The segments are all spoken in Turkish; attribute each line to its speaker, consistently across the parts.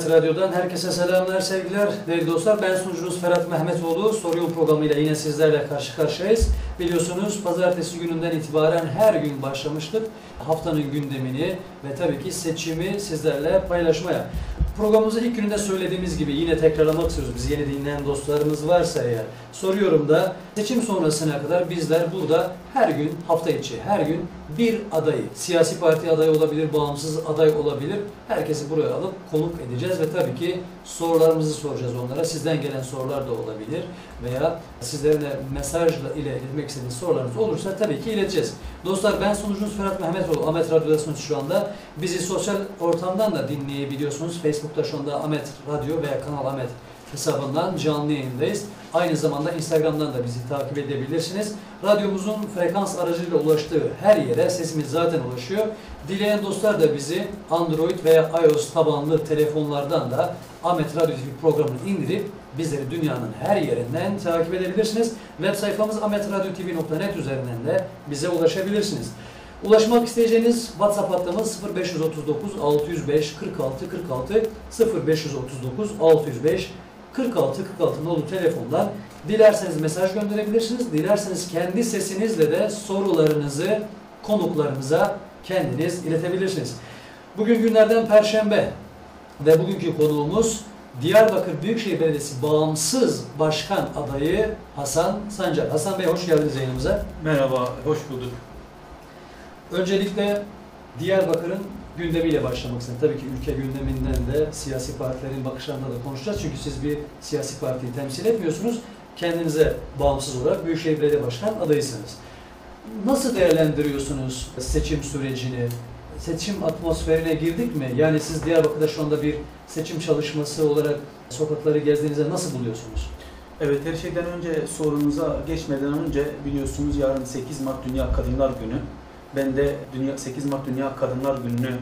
Speaker 1: Ahmet Radyo'dan herkese selamlar, sevgiler. Değerli dostlar, ben sunucunuz Ferhat Mehmetoğlu. Soru programıyla yine sizlerle karşı karşıyayız. Biliyorsunuz pazartesi gününden itibaren her gün başlamıştık. Haftanın gündemini ve tabii ki seçimi sizlerle paylaşmaya. Programımızın ilk gününde söylediğimiz gibi yine tekrarlamak istiyoruz. Bizi yeni dinleyen dostlarımız varsa eğer soruyorum da seçim sonrasına kadar bizler burada her gün hafta içi her gün bir adayı, siyasi parti adayı olabilir, bağımsız aday olabilir. Herkesi buraya alıp konuk edeceğiz ve tabii ki sorularımızı soracağız onlara. Sizden gelen sorular da olabilir veya sizlerin de mesajla ile iletmek istediğiniz sorularınız olursa tabii ki ileteceğiz. Dostlar ben sunucunuz Ferhat Mehmetoğlu. Ahmet Radyo'dasınız şu anda. Bizi sosyal ortamdan da dinleyebiliyorsunuz. Facebook'ta şu anda Ahmet Radyo veya Kanal Ahmet hesabından canlı yayındayız. Aynı zamanda Instagram'dan da bizi takip edebilirsiniz. Radyomuzun frekans aracıyla ulaştığı her yere sesimiz zaten ulaşıyor. Dileyen dostlar da bizi Android veya iOS tabanlı telefonlardan da Ahmet Radyo TV programını indirip bizleri dünyanın her yerinden takip edebilirsiniz. Web sayfamız ahmetradyo.tv.net üzerinden de bize ulaşabilirsiniz. Ulaşmak isteyeceğiniz WhatsApp hattımız 0539 605 46 46 0539 605 46 46 nolu telefondan dilerseniz mesaj gönderebilirsiniz. Dilerseniz kendi sesinizle de sorularınızı konuklarımıza kendiniz iletebilirsiniz. Bugün günlerden Perşembe ve bugünkü konuğumuz Diyarbakır Büyükşehir Belediyesi bağımsız başkan adayı Hasan Sancar. Hasan Bey hoş geldiniz yayınımıza.
Speaker 2: Merhaba, hoş bulduk.
Speaker 1: Öncelikle Diyarbakır'ın gündemiyle başlamak istedim. Tabii ki ülke gündeminden de siyasi partilerin bakışlarında da konuşacağız. Çünkü siz bir siyasi partiyi temsil etmiyorsunuz. Kendinize bağımsız olarak Büyükşehir Belediye Başkan adayısınız. Nasıl değerlendiriyorsunuz seçim sürecini? Seçim atmosferine girdik mi? Yani siz Diyarbakır'da şu anda bir seçim çalışması olarak sokakları gezdiğinizde nasıl buluyorsunuz?
Speaker 2: Evet, her şeyden önce sorunuza geçmeden önce biliyorsunuz yarın 8 Mart Dünya Kadınlar Günü. Ben de Dünya 8 Mart Dünya Kadınlar Günü'nü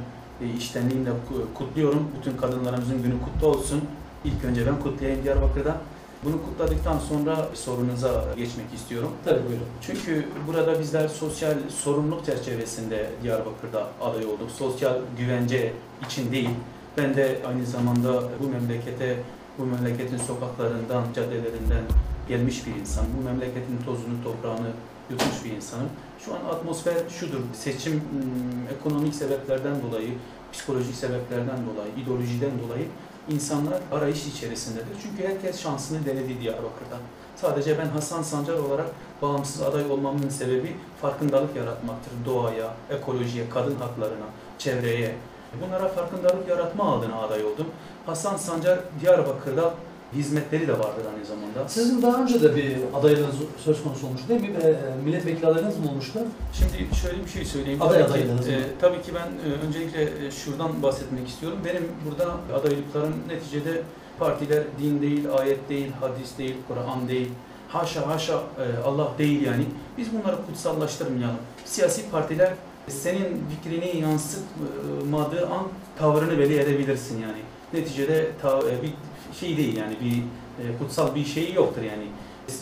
Speaker 2: e, iştenliğimle ku- kutluyorum. Bütün kadınlarımızın günü kutlu olsun. İlk önce ben kutlayayım Diyarbakır'da. Bunu kutladıktan sonra sorunuza geçmek istiyorum.
Speaker 1: Tabii buyurun.
Speaker 2: Çünkü burada bizler sosyal sorumluluk çerçevesinde Diyarbakır'da aday olduk. Sosyal güvence için değil. Ben de aynı zamanda bu memlekete, bu memleketin sokaklarından, caddelerinden gelmiş bir insan. Bu memleketin tozunu, toprağını yutmuş bir insanım. Şu an atmosfer şudur, seçim hmm, ekonomik sebeplerden dolayı, psikolojik sebeplerden dolayı, ideolojiden dolayı insanlar arayış içerisindedir. Çünkü herkes şansını denedi Diyarbakır'da. Sadece ben Hasan Sancar olarak bağımsız aday olmamın sebebi farkındalık yaratmaktır. Doğaya, ekolojiye, kadın haklarına, çevreye. Bunlara farkındalık yaratma adına aday oldum. Hasan Sancar Diyarbakır'da hizmetleri de vardır aynı zamanda.
Speaker 1: Sizin daha önce de bir adaylığınız söz konusu olmuş değil mi? Bir, e, milletvekili adaylığınız mı olmuştu?
Speaker 2: Şimdi şöyle bir şey söyleyeyim.
Speaker 1: Aday adaylığınız
Speaker 2: e, tabii ki ben e, öncelikle e, şuradan bahsetmek istiyorum. Benim burada adaylıklarım neticede partiler din değil, ayet değil, hadis değil, Kur'an değil. Haşa haşa e, Allah değil yani. Biz bunları kutsallaştırmayalım. Siyasi partiler senin fikrini yansıtmadığı an tavrını belli edebilirsin yani. Neticede ta, e, bir şey değil yani bir e, kutsal bir şey yoktur yani.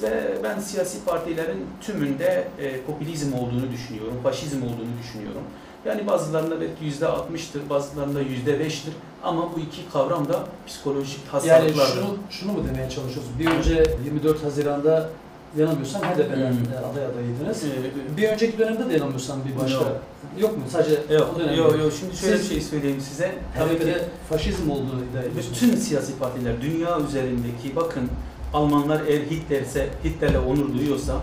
Speaker 2: Ve ben siyasi partilerin tümünde e, popülizm olduğunu düşünüyorum, faşizm olduğunu düşünüyorum. Yani bazılarında belki yüzde altmıştır, bazılarında yüzde beştir. Ama bu iki kavram da psikolojik
Speaker 1: Yani
Speaker 2: hastalıklardır.
Speaker 1: şunu, şunu mu demeye çalışıyorsunuz? Bir önce 24 Haziran'da yanılmıyorsam HDP'den
Speaker 2: Hmm.
Speaker 1: aday adaydınız.
Speaker 2: Ee,
Speaker 1: Bir önceki dönemde de yanılmıyorsam bir başka.
Speaker 2: Yok.
Speaker 1: Yok mu? Sadece
Speaker 2: Yok,
Speaker 1: o dönemde.
Speaker 2: yok, yok. Şimdi şöyle
Speaker 1: Siz-
Speaker 2: bir şey söyleyeyim size. Tabii ki
Speaker 1: faşizm olduğunu iddia ediyorsunuz.
Speaker 2: bütün siyasi partiler dünya üzerindeki bakın Almanlar eğer Hitler'se Hitler'le onur duyuyorsa,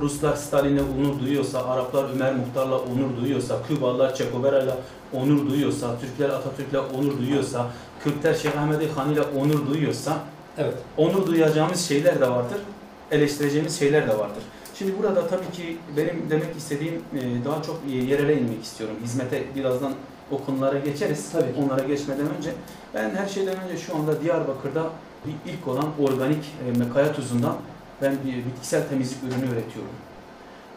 Speaker 2: Ruslar Stalin'le onur duyuyorsa, Araplar Ömer Muhtar'la onur duyuyorsa, Kübalılar Che Guevara'yla onur duyuyorsa, Türkler Atatürk'le onur duyuyorsa, Kürtler Şeyh Ahmedi Han ile onur duyuyorsa,
Speaker 1: Evet.
Speaker 2: onur duyacağımız şeyler de vardır, eleştireceğimiz şeyler de vardır. Şimdi burada tabii ki benim demek istediğim e, daha çok yerele inmek istiyorum. Hizmete birazdan o konulara geçeriz.
Speaker 1: Tabii ki.
Speaker 2: Onlara geçmeden önce ben her şeyden önce şu anda Diyarbakır'da ilk olan organik e, mekaya tuzundan ben bir bitkisel temizlik ürünü üretiyorum.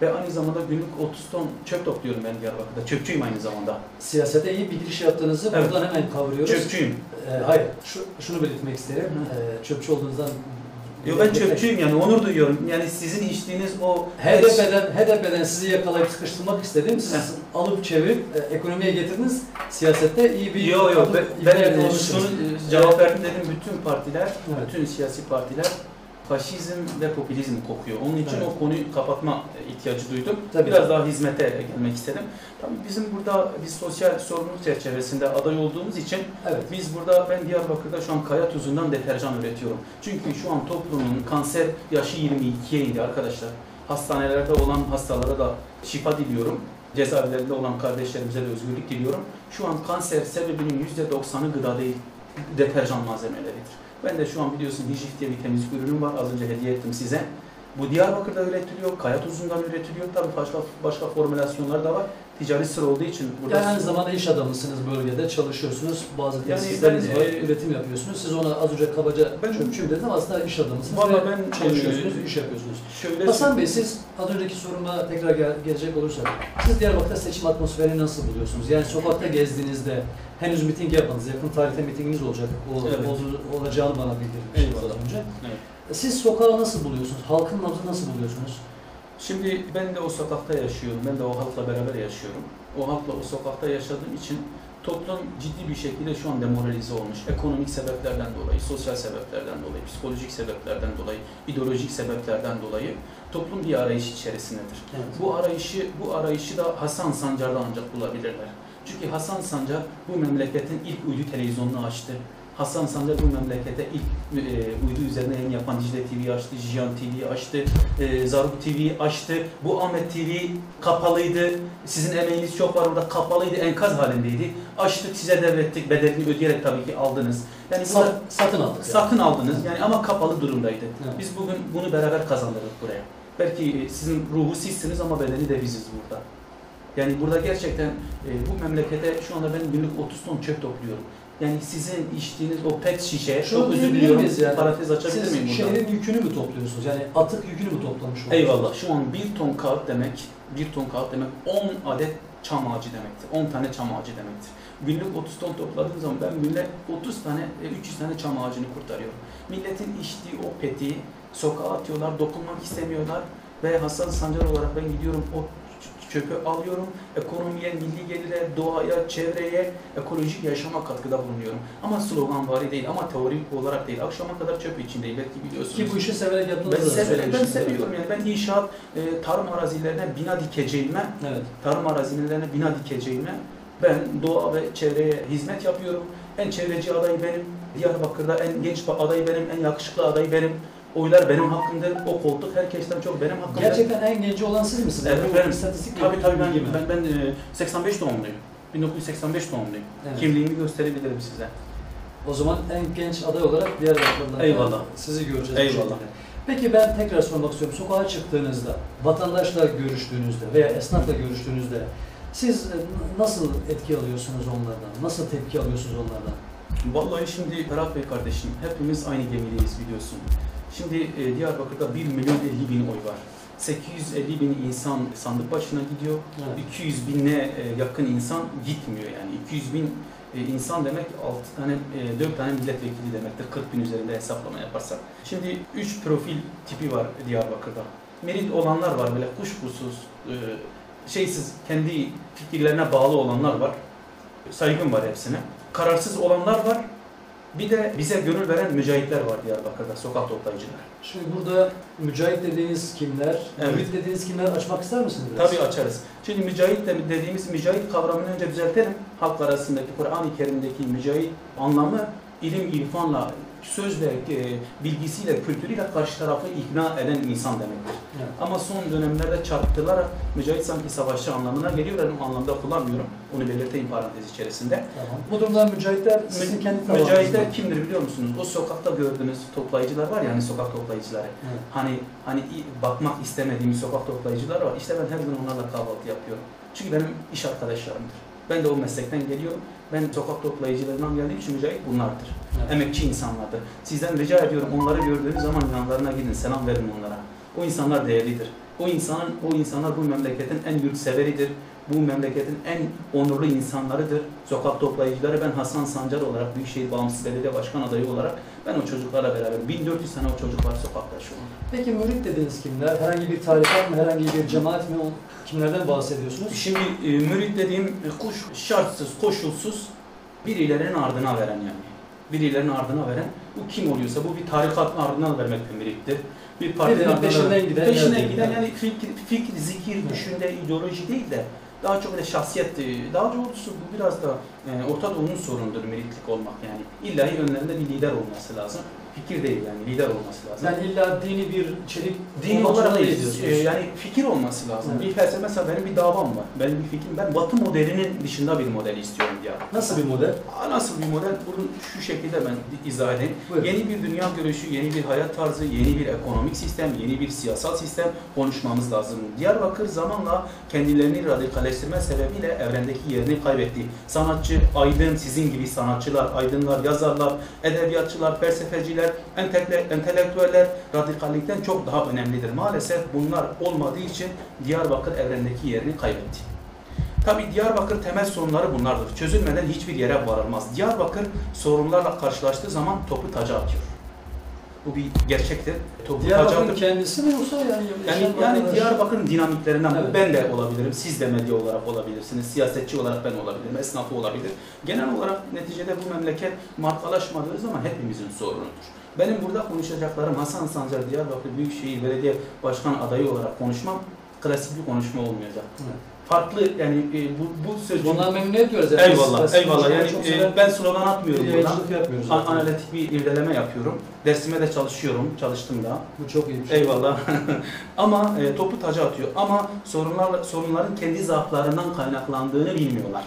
Speaker 2: Ve aynı zamanda günlük 30 ton çöp topluyorum ben Diyarbakır'da. Çöpçüyüm aynı zamanda.
Speaker 1: Siyasete iyi bir giriş yaptığınızı
Speaker 2: Evet.
Speaker 1: buradan hemen kavruyoruz.
Speaker 2: Çöpçüyüm.
Speaker 1: Ee, hayır, şu, şunu belirtmek isterim. Ee, çöpçü olduğunuzdan
Speaker 2: Yo ben çöpçüyüm yani onur duyuyorum. Yani sizin içtiğiniz o
Speaker 1: HDP'den, HDP'den sizi yakalayıp sıkıştırmak istedim. Siz alıp çevirip e, ekonomiye getirdiniz. Siyasette iyi bir
Speaker 2: Yo yo ben, ben şunu cevap verdim dedim bütün partiler,
Speaker 1: Evet.
Speaker 2: bütün siyasi partiler faşizm ve popülizm kokuyor. Onun için
Speaker 1: Evet.
Speaker 2: o konuyu kapatma ihtiyacı duydum.
Speaker 1: Tabii.
Speaker 2: Biraz daha hizmete gelmek istedim. Tabii bizim burada biz sosyal sorumluluk çerçevesinde aday olduğumuz için
Speaker 1: Evet.
Speaker 2: biz burada ben Diyarbakır'da şu an kaya tuzundan deterjan üretiyorum. Çünkü şu an toplumun kanser yaşı 22'ye indi arkadaşlar. Hastanelerde olan hastalara da şifa diliyorum. Cezaevlerinde olan kardeşlerimize de özgürlük diliyorum. Şu an kanser sebebinin %90'ı gıda değil, deterjan malzemeleridir. Ben de şu an biliyorsun Hijif diye bir temizlik ürünüm var. Az önce hediye ettim size. Bu Diyarbakır'da üretiliyor, kaya tuzundan üretiliyor. Tabii başka başka formülasyonlar da var. Ticari sır olduğu için burada
Speaker 1: Yani aynı zamanda iş adamısınız bölgede, çalışıyorsunuz. Bazı
Speaker 2: Yani
Speaker 1: tesisleriniz
Speaker 2: ben,
Speaker 1: var,
Speaker 2: e,
Speaker 1: üretim yapıyorsunuz. Siz ona az önce kabaca
Speaker 2: Ben-
Speaker 1: çöpçüyüm dediniz ama aslında iş adamısınız
Speaker 2: Valla ben,
Speaker 1: çalışıyorsunuz,
Speaker 2: e,
Speaker 1: iş yapıyorsunuz.
Speaker 2: şöyle
Speaker 1: Hasan Bey siz az önceki soruma tekrar gel- gelecek olursak, siz Diyarbakır'da seçim atmosferini nasıl buluyorsunuz? Yani sokakta gezdiğinizde, henüz miting yapmadınız, yakın tarihte mitinginiz olacak, o,
Speaker 2: Evet.
Speaker 1: ol- olacağını bana bildirmiştiniz
Speaker 2: Eyvallah.
Speaker 1: az önce.
Speaker 2: Evet.
Speaker 1: Siz sokağı nasıl buluyorsunuz? Halkın nabzını nasıl buluyorsunuz?
Speaker 2: Şimdi ben de o sokakta yaşıyorum. Ben de o halkla beraber yaşıyorum. O halkla o sokakta yaşadığım için toplum ciddi bir şekilde şu an demoralize olmuş. Ekonomik sebeplerden dolayı, sosyal sebeplerden dolayı, psikolojik sebeplerden dolayı, ideolojik sebeplerden dolayı toplum bir arayış içerisindedir. Bu arayışı bu arayışı da Hasan Sancar'da ancak bulabilirler. Çünkü Hasan Sancar bu memleketin ilk uydu televizyonunu açtı. Hasan Sancar bu memlekete ilk e, uydu üzerine yayın yapan Dicle TV açtı, Jiyan TV açtı, e, Zaruk TV açtı. Bu Ahmet TV kapalıydı. Sizin emeğiniz çok var orada kapalıydı, enkaz halindeydi. Açtık size devrettik, bedelini ödeyerek tabii ki aldınız. Yani
Speaker 1: Sat, satın aldık. yani.
Speaker 2: satın aldınız yani ama kapalı durumdaydı.
Speaker 1: Evet.
Speaker 2: Biz bugün bunu beraber kazandırdık buraya. Belki sizin ruhu sizsiniz ama bedeni de biziz burada. Yani burada gerçekten e, bu memlekete şu anda ben günlük 30 ton çöp topluyorum. Yani sizin içtiğiniz o pet şişe,
Speaker 1: Şunu
Speaker 2: çok özür diliyorum,
Speaker 1: yani?
Speaker 2: parantez açabilir miyim burada?
Speaker 1: şehrin yükünü mü topluyorsunuz? Yani atık yükünü mü toplamış oluyorsunuz?
Speaker 2: Eyvallah. Şu an bir ton kağıt demek, bir ton kağıt demek 10 adet çam ağacı demektir. 10 tane çam ağacı demektir. Günlük 30 ton topladığım zaman ben günlük 30 tane, e, 300 tane çam ağacını kurtarıyorum. Milletin içtiği o peti sokağa atıyorlar, dokunmak istemiyorlar ve Hasan Sancar olarak ben gidiyorum o çöpü alıyorum. Ekonomiye, milli gelire, doğaya, çevreye, ekolojik yaşama katkıda bulunuyorum. Ama slogan vari değil, ama teorik olarak değil. Akşama kadar çöp içindeyim. Belki biliyorsunuz.
Speaker 1: Ki bu işi severek
Speaker 2: Ben,
Speaker 1: yaptığınızı da
Speaker 2: severim, ben
Speaker 1: söylemiştiniz.
Speaker 2: seviyorum yani. Ben inşaat, e, tarım arazilerine bina dikeceğime,
Speaker 1: Evet.
Speaker 2: tarım arazilerine bina dikeceğime ben doğa ve çevreye hizmet yapıyorum. En çevreci aday benim. Diyarbakır'da en genç aday benim, en yakışıklı aday benim. Oylar benim hakkımdır. O koltuk herkesten çok benim hakkımdır.
Speaker 1: Gerçekten en genci olan siz misiniz?
Speaker 2: Evet,
Speaker 1: Bu
Speaker 2: benim.
Speaker 1: istatistik
Speaker 2: Tabii tabii ben, ben, ben e, 85 doğumluyum. 1985 doğumluyum.
Speaker 1: Evet.
Speaker 2: Kimliğimi gösterebilirim size.
Speaker 1: O zaman en genç aday olarak Diyarbakır'da
Speaker 2: Eyvallah.
Speaker 1: sizi göreceğiz.
Speaker 2: Eyvallah.
Speaker 1: Peki ben tekrar sormak istiyorum. Sokağa çıktığınızda, vatandaşla görüştüğünüzde veya esnafla görüştüğünüzde siz e, nasıl etki alıyorsunuz onlardan? Nasıl tepki alıyorsunuz onlardan?
Speaker 2: Vallahi şimdi Ferhat Bey kardeşim hepimiz aynı gemideyiz biliyorsun. Şimdi e, Diyarbakır'da 1 milyon 50 bin oy var. 850 bin insan sandık başına gidiyor.
Speaker 1: Evet.
Speaker 2: 200 bine e, yakın insan gitmiyor yani. 200 bin e, insan demek 6 tane, e, 4 tane milletvekili demektir 40 bin üzerinde hesaplama yaparsak. Şimdi 3 profil tipi var Diyarbakır'da. Merit olanlar var böyle kuşkusuz, e, şeysiz, kendi fikirlerine bağlı olanlar var. Saygım var hepsine. Kararsız olanlar var. Bir de bize gönül veren mücahitler var Diyarbakır'da, sokak toplayıcılar.
Speaker 1: Şimdi burada mücahit dediğiniz kimler,
Speaker 2: Evet.
Speaker 1: mürit dediğiniz kimler açmak ister misiniz biraz?
Speaker 2: Tabii açarız. Şimdi mücahit de dediğimiz mücahit kavramını önce düzeltelim. Halk arasındaki Kur'an-ı Kerim'deki mücahit anlamı ilim, irfanla, söz ve e, bilgisiyle, kültürüyle karşı tarafı ikna eden insan demektir.
Speaker 1: Evet.
Speaker 2: Ama son dönemlerde çarpıtılarak mücahit sanki savaşçı anlamına geliyor. Ben o anlamda kullanmıyorum. Onu belirteyim parantez içerisinde.
Speaker 1: Tamam. Bu durumda mücahitler sizin kendi.
Speaker 2: Mücahitler kimdir biliyor musunuz? O sokakta gördüğünüz toplayıcılar var ya hani sokak toplayıcıları.
Speaker 1: Evet.
Speaker 2: Hani hani bakmak istemediğim sokak toplayıcılar var. İşte ben her gün onlarla kahvaltı yapıyorum. Çünkü benim iş arkadaşlarımdır. Ben de o meslekten geliyorum. Ben sokak toplayıcılarından geldiğim için mücahit bunlardır.
Speaker 1: Evet.
Speaker 2: Emekçi insanlardır. Sizden rica ediyorum onları gördüğünüz zaman yanlarına gidin, selam verin onlara. O insanlar değerlidir. O insanın, o insanlar bu memleketin en yurtseveridir. Bu memleketin en onurlu insanlarıdır. Sokak toplayıcıları ben Hasan Sancar olarak Büyükşehir Bağımsız Belediye Başkan adayı olarak ben o çocuklarla beraber 1400 tane o çocuk var sokakta şu an.
Speaker 1: Peki mürit dediğiniz kimler? Herhangi bir tarikat mı, herhangi bir cemaat mi? Kimlerden bahsediyorsunuz?
Speaker 2: Şimdi e, mürit dediğim e, kuş şartsız, koşulsuz birilerinin ardına veren yani. Birilerinin ardına veren. Bu kim oluyorsa bu bir tarikatın ardına vermekle mürittir. Bir partinin
Speaker 1: peşinden giden,
Speaker 2: peşinden giden yani fikir, fikir, zikir, düşünce, ideoloji değil de daha çok böyle şahsiyet, e, daha doğrusu bu biraz da e, Orta Doğu'nun sorunudur müritlik olmak yani. İlla önlerinde bir lider olması lazım. Fikir değil yani lider olması lazım.
Speaker 1: Yani illa dini bir içerik
Speaker 2: Din
Speaker 1: olmak
Speaker 2: olarak değil, e, yani fikir olması lazım.
Speaker 1: Evet.
Speaker 2: Bir felsefe mesela benim bir davam var. Benim bir fikrim. Ben Batı modelinin dışında bir model istiyorum diye.
Speaker 1: Nasıl bir model?
Speaker 2: Aa, Nasıl bir model? Bunu şu şekilde ben izah edeyim.
Speaker 1: Buyurun.
Speaker 2: Yeni bir dünya görüşü, yeni bir hayat tarzı, yeni bir ekonomik sistem, yeni bir siyasal sistem konuşmamız lazım. Diyarbakır zamanla kendilerini radikalleştirme sebebiyle evrendeki yerini kaybetti. Sanatçı, aydın, sizin gibi sanatçılar, aydınlar, yazarlar, edebiyatçılar, felsefeciler, entekle, entelektüeller radikallikten çok daha önemlidir. Maalesef bunlar olmadığı için Diyarbakır evrendeki yerini kaybetti. Tabi Diyarbakır temel sorunları bunlardır. Çözülmeden hiçbir yere varılmaz. Diyarbakır sorunlarla karşılaştığı zaman topu taca atıyor. Bu bir gerçektir. Taca
Speaker 1: Diyarbakır'ın kendisi mi yoksa yani?
Speaker 2: yani, yani? Diyarbakır'ın dinamiklerinden
Speaker 1: Evet.
Speaker 2: ben de olabilirim, siz de medya olarak olabilirsiniz, siyasetçi olarak ben olabilirim, esnafı olabilir. Genel olarak neticede bu memleket markalaşmadığı zaman hepimizin sorunudur. Benim burada konuşacaklarım Hasan Sancar Diyarbakır Büyükşehir Belediye Başkan adayı olarak konuşmam klasik bir konuşma olmayacak.
Speaker 1: Evet.
Speaker 2: Farklı yani e, bu, bu sözcük...
Speaker 1: Bundan memnun ediyoruz. Yani.
Speaker 2: Eyvallah,
Speaker 1: Biz-
Speaker 2: eyvallah. Yani e, ben slogan atmıyorum
Speaker 1: bir
Speaker 2: burada.
Speaker 1: yayıncılık yapmıyoruz.
Speaker 2: An-. Analitik bir irdeleme yapıyorum. Dersime de çalışıyorum, çalıştım da.
Speaker 1: Bu çok iyi bir şey.
Speaker 2: Eyvallah. Ama e, topu taca atıyor. Ama sorunlar sorunların kendi zaaflarından kaynaklandığını bilmiyorlar.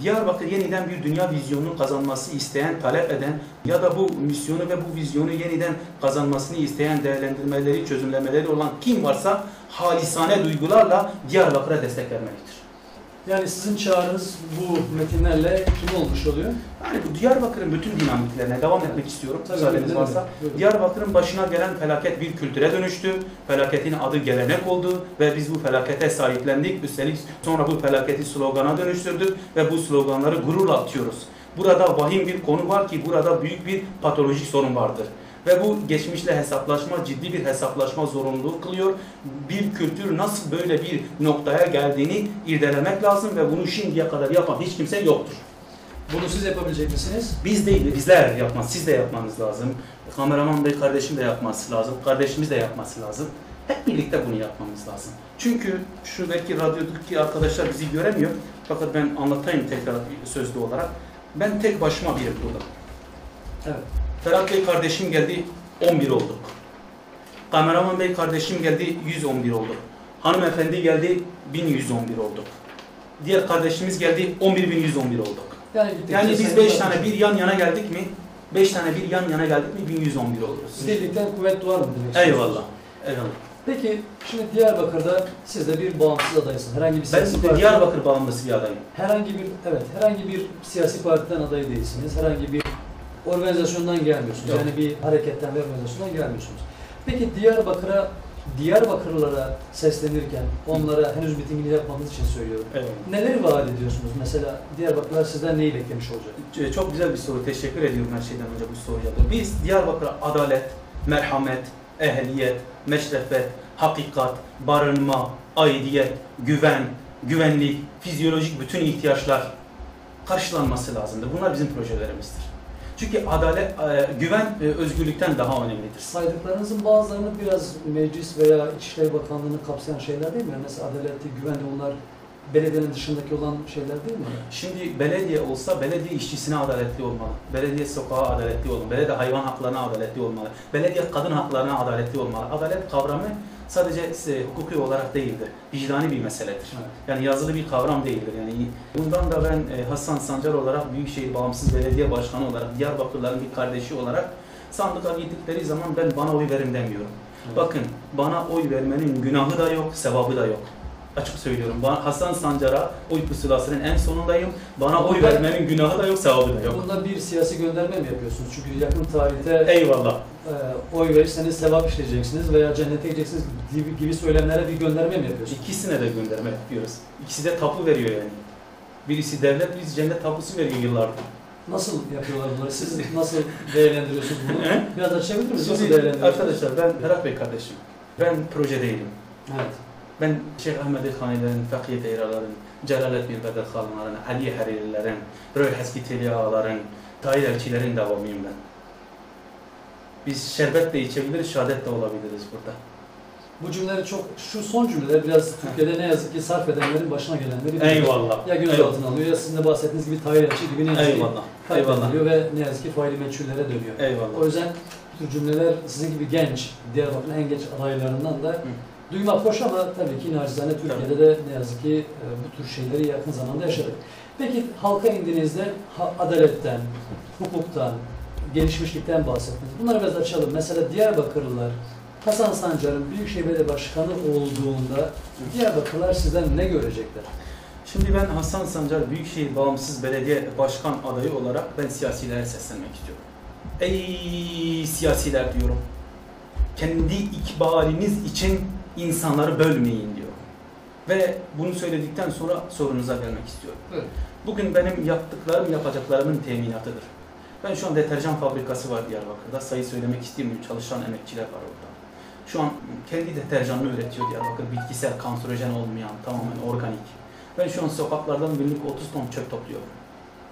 Speaker 2: Diyarbakır yeniden bir dünya vizyonunu kazanması isteyen, talep eden ya da bu misyonu ve bu vizyonu yeniden kazanmasını isteyen değerlendirmeleri, çözümlemeleri olan kim varsa halisane duygularla Diyarbakır'a destek vermelidir.
Speaker 1: Yani sizin çağrınız bu metinlerle kim olmuş oluyor?
Speaker 2: Yani bu Diyarbakır'ın bütün dinamiklerine devam etmek istiyorum.
Speaker 1: Tabii,
Speaker 2: Müsaadeniz varsa.
Speaker 1: buyurun.
Speaker 2: Diyarbakır'ın başına gelen felaket bir kültüre dönüştü. Felaketin adı gelenek oldu ve biz bu felakete sahiplendik. Üstelik sonra bu felaketi slogana dönüştürdük ve bu sloganları gururla atıyoruz. Burada vahim bir konu var ki burada büyük bir patolojik sorun vardır. Ve bu geçmişle hesaplaşma ciddi bir hesaplaşma zorunluluğu kılıyor. Bir kültür nasıl böyle bir noktaya geldiğini irdelemek lazım ve bunu şimdiye kadar yapan hiç kimse yoktur.
Speaker 1: Bunu siz yapabilecek misiniz?
Speaker 2: Biz değil, bizler yapmaz. Siz de yapmanız lazım. Kameraman bey kardeşim de yapması lazım. Kardeşimiz de yapması lazım. Hep birlikte bunu yapmamız lazım. Çünkü şuradaki radyodaki arkadaşlar bizi göremiyor. Fakat ben anlatayım tekrar sözlü olarak. Ben tek başıma birim burada.
Speaker 1: Evet.
Speaker 2: Ferhat Bey kardeşim geldi 11 olduk. Kameraman Bey kardeşim geldi 111 olduk. Hanımefendi geldi 1111 olduk. Diğer kardeşimiz geldi 11111 olduk.
Speaker 1: Yani,
Speaker 2: Yani biz
Speaker 1: sayın
Speaker 2: 5
Speaker 1: zaten-
Speaker 2: tane bir yan yana geldik mi? 5 tane bir yan yana geldik mi 1111 oluruz.
Speaker 1: Birlikten kuvvet doğar mı demek?
Speaker 2: Eyvallah. Eyvallah.
Speaker 1: Peki şimdi Diyarbakır'da siz de bir bağımsız adaysınız. Herhangi bir
Speaker 2: Ben
Speaker 1: siyasi parti-
Speaker 2: Diyarbakır bağımlısı bir adayım.
Speaker 1: herhangi bir evet herhangi bir siyasi partiden aday değilsiniz. Herhangi bir organizasyondan gelmiyorsunuz.
Speaker 2: Yok.
Speaker 1: Yani bir hareketten bir organizasyondan gelmiyorsunuz. Peki Diyarbakır'a Diyarbakırlılara seslenirken onlara henüz mitingini yapmadığınız için söylüyorum.
Speaker 2: Eyvallah.
Speaker 1: Neleri vaat ediyorsunuz? Mesela Diyarbakırlılar sizden neyi beklemiş olacak?
Speaker 2: Ç- Çok güzel bir soru. Teşekkür ediyorum her şeyden önce bu soruya. Biz Diyarbakır'a adalet, merhamet, ehliyet, meşrefet, hakikat, barınma, aidiyet, güven, güvenlik, fizyolojik bütün ihtiyaçlar karşılanması lazımdır. Bunlar bizim projelerimizdir. Çünkü adalet, e, güven e, özgürlükten daha önemlidir.
Speaker 1: Saydıklarınızın bazılarını biraz meclis veya İçişleri Bakanlığı'nı kapsayan şeyler değil mi? Yani Mesela adaletli, güvenli onlar belediyenin dışındaki olan şeyler değil mi?
Speaker 2: Şimdi belediye olsa belediye işçisine adaletli olmalı. Belediye sokağa adaletli olmalı. Belediye hayvan haklarına adaletli olmalı. Belediye kadın haklarına adaletli olmalı. Adalet kavramı sadece e, hukuki olarak değildir. Vicdani bir meseledir.
Speaker 1: Evet.
Speaker 2: Yani yazılı bir kavram değildir. Yani bundan da ben e, Hasan Sancar olarak Büyükşehir Bağımsız Belediye Başkanı olarak Diyarbakırların bir kardeşi olarak sandığa gittikleri zaman ben bana oy verin demiyorum.
Speaker 1: Evet.
Speaker 2: Bakın bana oy vermenin günahı da yok, sevabı da yok. Açık söylüyorum. Bana, Hasan Sancar'a oy pusulasının en sonundayım. Bana oy
Speaker 1: Bunda-
Speaker 2: vermenin günahı da yok, sevabı da yok.
Speaker 1: Bunda bir siyasi gönderme mi yapıyorsunuz? Çünkü yakın tarihte
Speaker 2: Eyvallah.
Speaker 1: e, oy verirseniz sevap işleyeceksiniz veya cennete gideceksiniz gibi, gibi söylemlere bir gönderme mi yapıyorsunuz?
Speaker 2: İkisine de gönderme yapıyoruz. İkisi de tapu veriyor yani. Birisi devlet, birisi cennet tapusu veriyor yıllardır.
Speaker 1: Nasıl yapıyorlar bunları? Siz nasıl değerlendiriyorsunuz bunu?
Speaker 2: He?
Speaker 1: Biraz açabilir misiniz? Nasıl
Speaker 2: Şimdi
Speaker 1: değerlendiriyorsunuz?
Speaker 2: arkadaşlar ben Ferhat Bey kardeşim. Ben proje değilim.
Speaker 1: Evet.
Speaker 2: Ben Şeyh Ahmed Elhani'lerin, Fakir Eyra'ların, Celalettin Bedelhanların, Ali Hariri'lerin, Röy Haski Teli Ağaların, Tahir Elçilerin devamıyım ben. Biz şerbet de içebiliriz, şehadet de olabiliriz burada.
Speaker 1: Bu cümleleri çok, şu son cümleler biraz Türkiye'de ne yazık ki sarf edenlerin başına gelenleri
Speaker 2: Eyvallah.
Speaker 1: ya gözaltına alıyor ya sizin de bahsettiğiniz gibi Tahir Elçi gibi ne yazık ki
Speaker 2: Eyvallah. Eyvallah.
Speaker 1: katlediliyor ve ne yazık ki faili meçhullere dönüyor.
Speaker 2: Eyvallah.
Speaker 1: O yüzden bu tür cümleler sizin gibi genç, Diyarbakır'ın en genç adaylarından da duymak hoş ama tabii ki naçizane Türkiye'de de ne yazık ki e, bu tür şeyleri yakın zamanda yaşadık. Peki halka indiğinizde adaletten, hukuktan, gelişmişlikten bahsettiniz. Bunları biraz açalım. Mesela Diyarbakırlılar, Hasan Sancar'ın Büyükşehir Belediye Başkanı olduğunda Diyarbakırlılar sizden ne görecekler?
Speaker 2: Şimdi ben Hasan Sancar Büyükşehir Bağımsız Belediye Başkan adayı olarak ben siyasilere seslenmek istiyorum. Ey siyasiler diyorum. Kendi ikbaliniz için insanları bölmeyin diyorum. Ve bunu söyledikten sonra sorunuza gelmek istiyorum.
Speaker 1: Evet.
Speaker 2: Bugün benim yaptıklarım yapacaklarımın teminatıdır. Ben şu an deterjan fabrikası var Diyarbakır'da. Sayı söylemek istemiyorum. Çalışan emekçiler var orada. Şu an kendi deterjanını üretiyor Diyarbakır. Bitkisel, kanserojen olmayan, tamamen organik. Ben şu an sokaklardan günlük 30 ton çöp topluyorum.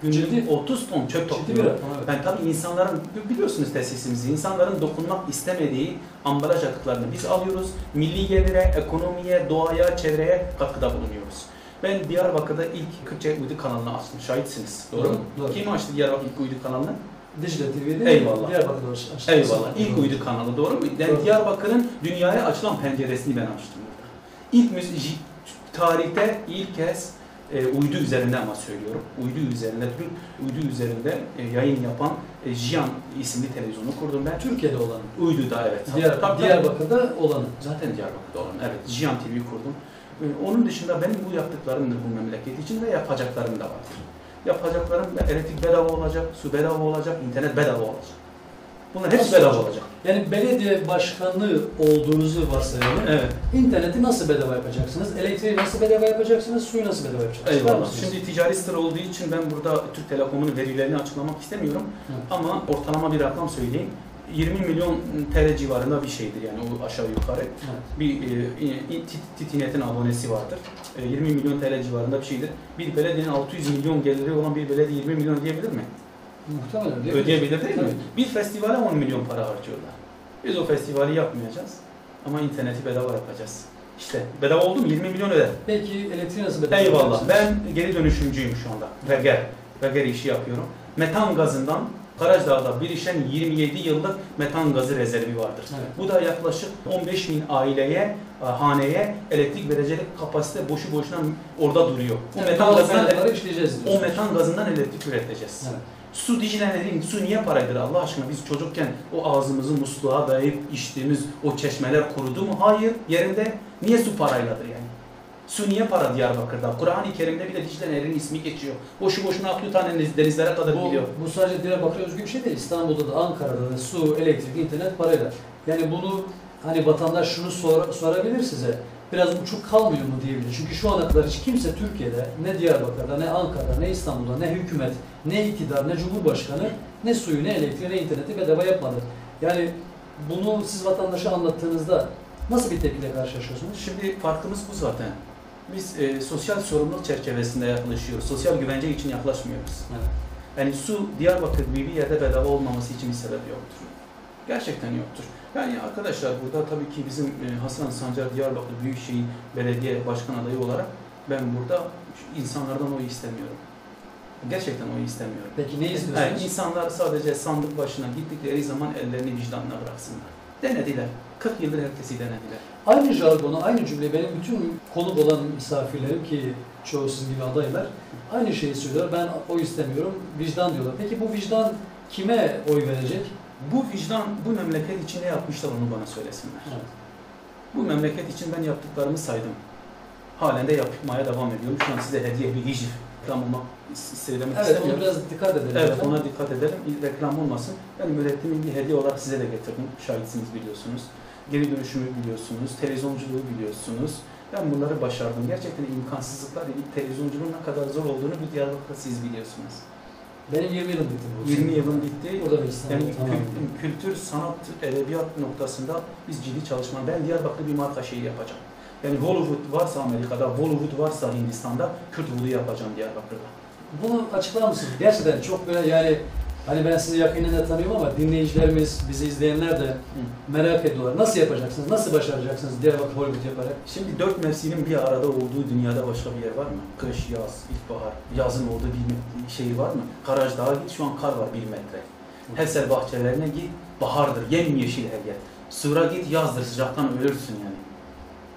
Speaker 2: Günlük
Speaker 1: Ciddi.
Speaker 2: 30 ton çöp topluyorum.
Speaker 1: evet.
Speaker 2: Ben tabii insanların, biliyorsunuz tesisimizi, insanların dokunmak istemediği ambalaj atıklarını biz alıyoruz. Milli gelire, ekonomiye, doğaya, çevreye katkıda bulunuyoruz. Ben Diyarbakır'da ilk Kırkçe Uydu kanalını açtım. Şahitsiniz. Doğru mu?
Speaker 1: Doğru.
Speaker 2: Kim açtı Diyarbakır ilk uydu kanalını?
Speaker 1: Dicle TV'de
Speaker 2: Eyvallah.
Speaker 1: Diyarbakır'da açtınız.
Speaker 2: Eyvallah. İlk uydu kanalı doğru mu? Yani
Speaker 1: Doğru.
Speaker 2: Diyarbakır'ın dünyaya açılan penceresini ben açtım. İlk müzik, tarihte ilk kez e, uydu üzerinde ama söylüyorum. Uydu üzerinde, Türk uydu üzerinde e, yayın yapan e, Jiyan isimli televizyonu kurdum ben.
Speaker 1: Türkiye'de olan.
Speaker 2: Uydu'da evet.
Speaker 1: Diyar,
Speaker 2: Tabii.
Speaker 1: Diyarbakır'da olanı.
Speaker 2: Zaten Diyarbakır'da olan. Evet. Jiyan TV kurdum. E, Onun dışında benim bu yaptıklarım da bu memleket için ve yapacaklarım da vardır. Yapacaklarım elektrik bedava olacak, su bedava olacak, internet bedava olacak. Bunlar hepsi bedava
Speaker 1: olacak? Yani belediye başkanı olduğunuzu varsayalım.
Speaker 2: Evet.
Speaker 1: İnterneti nasıl bedava yapacaksınız? Elektriği nasıl bedava yapacaksınız? Suyu nasıl bedava yapacaksınız?
Speaker 2: Eyvallah. Şimdi ticari sır olduğu için ben burada Türk Telekom'un verilerini açıklamak istemiyorum.
Speaker 1: Evet.
Speaker 2: Ama ortalama bir rakam söyleyeyim. 20 milyon TL civarında bir şeydir yani o aşağı yukarı.
Speaker 1: Evet.
Speaker 2: Bir e, Titinet'in abonesi vardır. E, 20 milyon TL civarında bir şeydir. Bir belediyenin 600 milyon geliri olan bir belediye 20 milyon ödeyebilir mi?
Speaker 1: Muhtemelen değil?
Speaker 2: Ödeyebilir değil mi? Bir festivale 10 milyon para harcıyorlar. Biz o festivali yapmayacağız ama interneti bedava yapacağız. İşte bedava oldu mu 20 milyon öder.
Speaker 1: Peki elektriği nasıl bedava
Speaker 2: Eyvallah. Ben geri dönüşümcüyüm şu anda. Veger. Veger işi yapıyorum. Metan gazından Karajdağ'da birişen 27 yıllık metan gazı rezervi vardır.
Speaker 1: Evet.
Speaker 2: Bu da yaklaşık 15 bin aileye, e, haneye elektrik verecek kapasite boşu boşuna orada duruyor. Bu
Speaker 1: Yani
Speaker 2: metan gazından o metan gazından elektrik üreteceğiz.
Speaker 1: Evet.
Speaker 2: Su Dicle Nehri'nin su niye paraydır Allah aşkına? Biz çocukken o ağzımızı musluğa dayayıp içtiğimiz o çeşmeler kurudu mu? Hayır. Yerinde niye su parayladır yani? Su niye para Diyarbakır'da? Kur'an-ı Kerim'de bile Dicle Nehri'nin ismi geçiyor. Boşu boşuna akıyor tane deniz- denizlere kadar
Speaker 1: Bu,
Speaker 2: gidiyor.
Speaker 1: bu sadece Diyarbakır'a özgü bir şey değil. İstanbul'da da Ankara'da da su, elektrik, internet parayla. Yani bunu hani vatandaş şunu sor, sorabilir size. Biraz uçuk kalmıyor mu diyebilir. Çünkü şu ana kadar hiç kimse Türkiye'de ne Diyarbakır'da, ne Ankara'da, ne İstanbul'da, ne hükümet, ne iktidar, ne cumhurbaşkanı ne suyu, ne elektriği, ne interneti bedava yapmadı. Yani bunu siz vatandaşa anlattığınızda nasıl bir tepkiyle karşılaşıyorsunuz?
Speaker 2: Şimdi farkımız bu zaten. Biz e, sosyal sorumluluk çerçevesinde yaklaşıyoruz. Sosyal güvence için yaklaşmıyoruz.
Speaker 1: Evet.
Speaker 2: Yani su Diyarbakır gibi bir yerde bedava olmaması için bir sebep yoktur. Gerçekten yoktur. Yani arkadaşlar burada tabii ki bizim e, Hasan Sancar Diyarbakır Büyükşehir Belediye Başkan adayı olarak ben burada insanlardan oy istemiyorum. Gerçekten oy istemiyorum.
Speaker 1: Peki ne
Speaker 2: Yani
Speaker 1: istiyorsunuz?
Speaker 2: insanlar sadece sandık başına gittikleri zaman ellerini vicdanına bıraksınlar. Denediler. 40 yıldır herkesi denediler.
Speaker 1: Aynı jargonu, aynı cümleyi benim bütün konuk olan misafirlerim ki çoğu sizin gibi adaylar aynı şeyi söylüyor. Ben oy istemiyorum, vicdan diyorlar. Peki bu vicdan kime oy verecek?
Speaker 2: Bu vicdan bu memleket için ne yapmışlar onu bana söylesinler.
Speaker 1: Evet.
Speaker 2: Bu memleket için ben yaptıklarımı saydım. halen de yapmaya devam ediyorum. Şu an size hediye bir hijif reklam olmak söylemek
Speaker 1: Evet,
Speaker 2: istemiyorum.
Speaker 1: ona biraz dikkat edelim.
Speaker 2: Evet ona dikkat edelim. Reklam olmasın. Ben ürettiğim bir hediye olarak size de getirdim. Şahitsiniz biliyorsunuz. Geri dönüşümü biliyorsunuz. Televizyonculuğu biliyorsunuz. Ben bunları başardım. Gerçekten imkansızlıklar, televizyonculuğun ne kadar zor olduğunu bu Diyarbakır'da siz biliyorsunuz.
Speaker 1: Benim 20 yılım bitti bu.
Speaker 2: 20 yılın bitti.
Speaker 1: Burada bir İstanbul
Speaker 2: Yani
Speaker 1: tamam.
Speaker 2: kül- kültür, sanat, edebiyat noktasında biz ciddi çalışma. Ben Diyarbakır'da bir marka şeyi yapacağım. Yani Hollywood varsa Amerika'da, Bollywood varsa Hindistan'da, Kürtwood'u yapacağım Diyarbakır'da.
Speaker 1: Bunu açıklar mısınız? Gerçekten çok böyle yani hani ben sizi yakinen de tanıyorum ama dinleyicilerimiz, bizi izleyenler de merak ediyorlar. Nasıl yapacaksınız? Nasıl başaracaksınız Diyarbakır Hollywood yaparak?
Speaker 2: Şimdi dört mevsimin bir arada olduğu dünyada başka bir yer var mı? Kış, yaz, ilkbahar, yazın olduğu bir şehir var mı? Karaj Dağı git şu an kar var bir metre. Hesel bahçelerine git bahardır, yemyeşil her yer. Sura git yazdır sıcaktan ölürsün yani.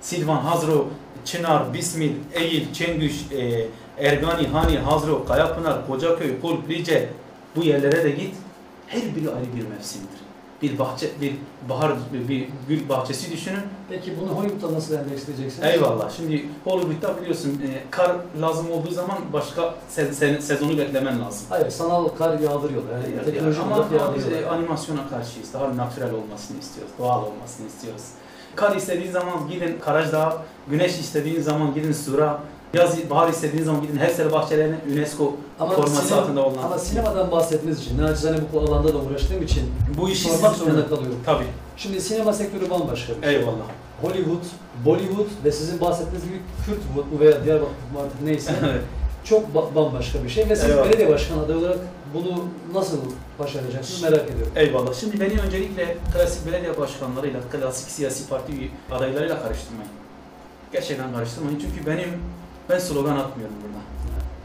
Speaker 2: Silvan, Hazro, Çınar, Bismil, Eğil, Çengüş, e, Ergani, Hani, Hazro, Kayapınar, Kocaköy, Kulp, Rice bu yerlere de git. Her biri ayrı bir mevsimdir. Bir bahçe, bir bahar, bir gül bahçesi düşünün.
Speaker 1: Peki bunu Hollywood'da nasıl endeksleneceksiniz?
Speaker 2: Eyvallah. Şimdi Hollywood'da biliyorsun e, kar lazım olduğu zaman başka se- se- sezonu beklemen lazım.
Speaker 1: Hayır, sanal kar yağdırıyorlar. Yani teknoloji
Speaker 2: ama, ama biz e,
Speaker 1: yağdırıyorlar.
Speaker 2: animasyona karşıyız. Daha natürel olmasını istiyoruz. Doğal olmasını istiyoruz. Kar istediğin zaman gidin Karajdağa, güneş istediğin zaman gidin Sura, yaz, bahar istediğin zaman gidin Hevsel bahçelerine UNESCO
Speaker 1: Ama,
Speaker 2: forması
Speaker 1: sinema-
Speaker 2: altında olan.
Speaker 1: ama sinemadan bahsettiğiniz için, naçizane bu alanda da uğraştığım için
Speaker 2: bu işi
Speaker 1: sormak zorunda kalıyorum.
Speaker 2: Tabii.
Speaker 1: Şimdi sinema sektörü bambaşka bir şey.
Speaker 2: Eyvallah.
Speaker 1: Hollywood, Bollywood ve sizin bahsettiğiniz gibi Kürtwood veya Diyarbakır mı artık neyse. çok ba- bambaşka bir şey ve siz
Speaker 2: Eyvallah.
Speaker 1: belediye başkanı adayı olarak bunu nasıl başaracaksınız merak ediyorum.
Speaker 2: Eyvallah. Şimdi beni öncelikle klasik belediye başkanlarıyla, klasik siyasi parti adaylarıyla karıştırmayın. Gerçekten karıştırmayın çünkü benim ben slogan atmıyorum burada.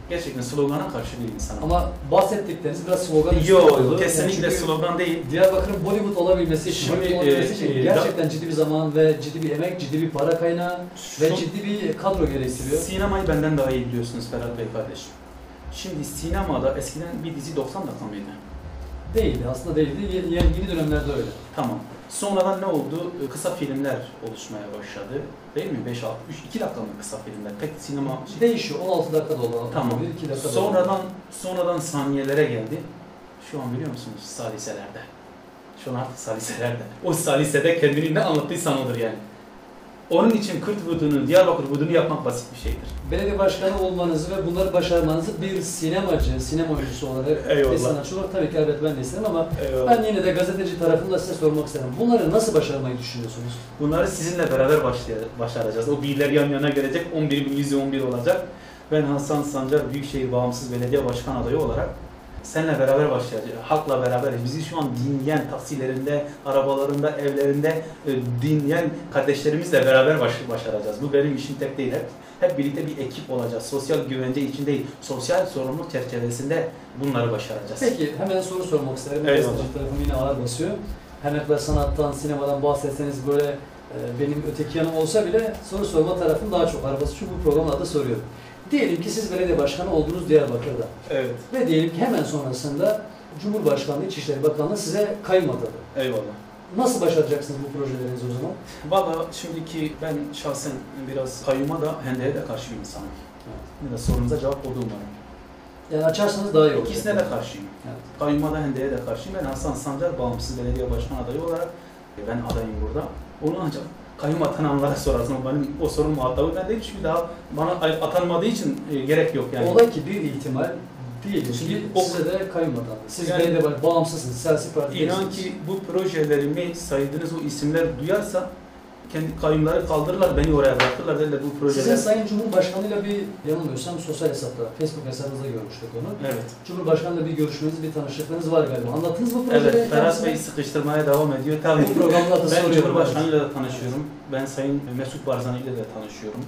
Speaker 2: Gerçekten slogana karşı bir insanım.
Speaker 1: Ama bahsettikleriniz biraz slogan
Speaker 2: Yok.
Speaker 1: Yani
Speaker 2: kesinlikle
Speaker 1: çünkü
Speaker 2: slogan değil.
Speaker 1: Diyarbakır'ın Bollywood olabilmesi
Speaker 2: Şimdi,
Speaker 1: Hollywood olabilmesi için
Speaker 2: e, e,
Speaker 1: gerçekten ciddi bir zaman ve ciddi bir emek, ciddi bir para kaynağı ve
Speaker 2: Şu-
Speaker 1: ciddi bir kadro gerektiriyor.
Speaker 2: Sinemayı benden daha iyi biliyorsunuz Ferhat Bey kardeşim. Şimdi sinemada eskiden bir dizi 90 dakika mıydı?
Speaker 1: Değildi, aslında değildi. Yeni yeni dönemlerde öyle.
Speaker 2: Tamam. Sonradan ne oldu? Ee, Kısa filmler oluşmaya başladı. Değil mi? 5 6 3 2 dakika mı kısa filmler? Pek sinema
Speaker 1: Değişiyor. 16 dakikada olan.
Speaker 2: Tamam.
Speaker 1: 1 2 dakikada
Speaker 2: Sonradan sonradan saniyelere geldi. Şu an biliyor musunuz saliselerde. Şu an artık saliselerde. O salisede kendini ne anlattıysan odur yani. Onun için Kürt vudunu, Diyarbakır vudunu yapmak basit bir şeydir.
Speaker 1: Belediye başkanı olmanızı ve bunları başarmanızı bir sinemacı, sinema oyuncusu olarak,
Speaker 2: Eyvallah.
Speaker 1: bir sanatçı olarak tabii ki elbette ben de isterim ama
Speaker 2: Eyvallah.
Speaker 1: ben yine de gazeteci tarafında size sormak isterim. Bunları nasıl başarmayı düşünüyorsunuz?
Speaker 2: Bunları sizinle beraber başaracağız. O birler yan yana gelecek, 11 bin 111 olacak. Ben Hasan Sancar Büyükşehir Bağımsız Belediye Başkan adayı olarak seninle beraber başlayacağız. Halkla beraber. Bizi şu an dinleyen taksilerinde, arabalarında, evlerinde e, dinleyen kardeşlerimizle beraber baş, başaracağız. Bu benim işim tek değil. Hep, hep birlikte bir ekip olacağız. Sosyal güvence için değil, sosyal sorumluluk çerçevesinde bunları başaracağız.
Speaker 1: Peki hemen soru sormak isterim. Gazeteci tarafım yine ağır basıyor. Her ne kadar sanattan, sinemadan bahsetseniz böyle e, benim öteki yanım olsa bile soru sorma tarafım daha çok basıyor. Çünkü bu programın adı soruyorum. Diyelim ki siz belediye başkanı oldunuz Diyarbakır'da.
Speaker 2: Evet.
Speaker 1: Ve diyelim ki hemen sonrasında Cumhurbaşkanlığı İçişleri Bakanlığı size kayyum atadı.
Speaker 2: Eyvallah.
Speaker 1: Nasıl başaracaksınız bu projelerinizi o zaman?
Speaker 2: Valla şimdiki ben şahsen biraz kayyuma da hendeye de karşı bir insanım. Biraz sorunuza cevap oldu umarım.
Speaker 1: Yani açarsanız daha iyi olur.
Speaker 2: İkisine de karşıyım.
Speaker 1: Evet.
Speaker 2: Kayyuma da hendeye de karşıyım. Ben Hasan Sancar bağımsız belediye başkan adayı olarak ben adayım burada. Onu ancak kayyum atananlara sorarsın. O benim o sorun muhatabı ben değil çünkü daha bana atanmadığı için e, gerek yok yani.
Speaker 1: Olay ki bir ihtimal diyelim
Speaker 2: Şimdi
Speaker 1: ki
Speaker 2: o-
Speaker 1: size de kayyum atandı. Siz
Speaker 2: Yani-
Speaker 1: baş- bağımsızsınız, siyasi parti
Speaker 2: İnan ki bu projelerimi saydığınız o isimler duyarsa kendi kayyumları kaldırırlar, beni oraya bırakırlar derler bu projeler.
Speaker 1: Sizin Sayın Cumhurbaşkanı'yla bir yanılmıyorsam sosyal hesapta, Facebook hesabınızda görmüştük onu.
Speaker 2: Evet.
Speaker 1: Cumhurbaşkanı'yla bir görüşmeniz, bir tanışıklığınız var galiba. Anlattınız mı projeyi?
Speaker 2: Evet, Ferhat? Bey sıkıştırmaya devam ediyor. Tabii.
Speaker 1: Bu programda da
Speaker 2: Ben. Cumhurbaşkanıyla da tanışıyorum. Ben Sayın Mesut Barzani ile de tanışıyorum.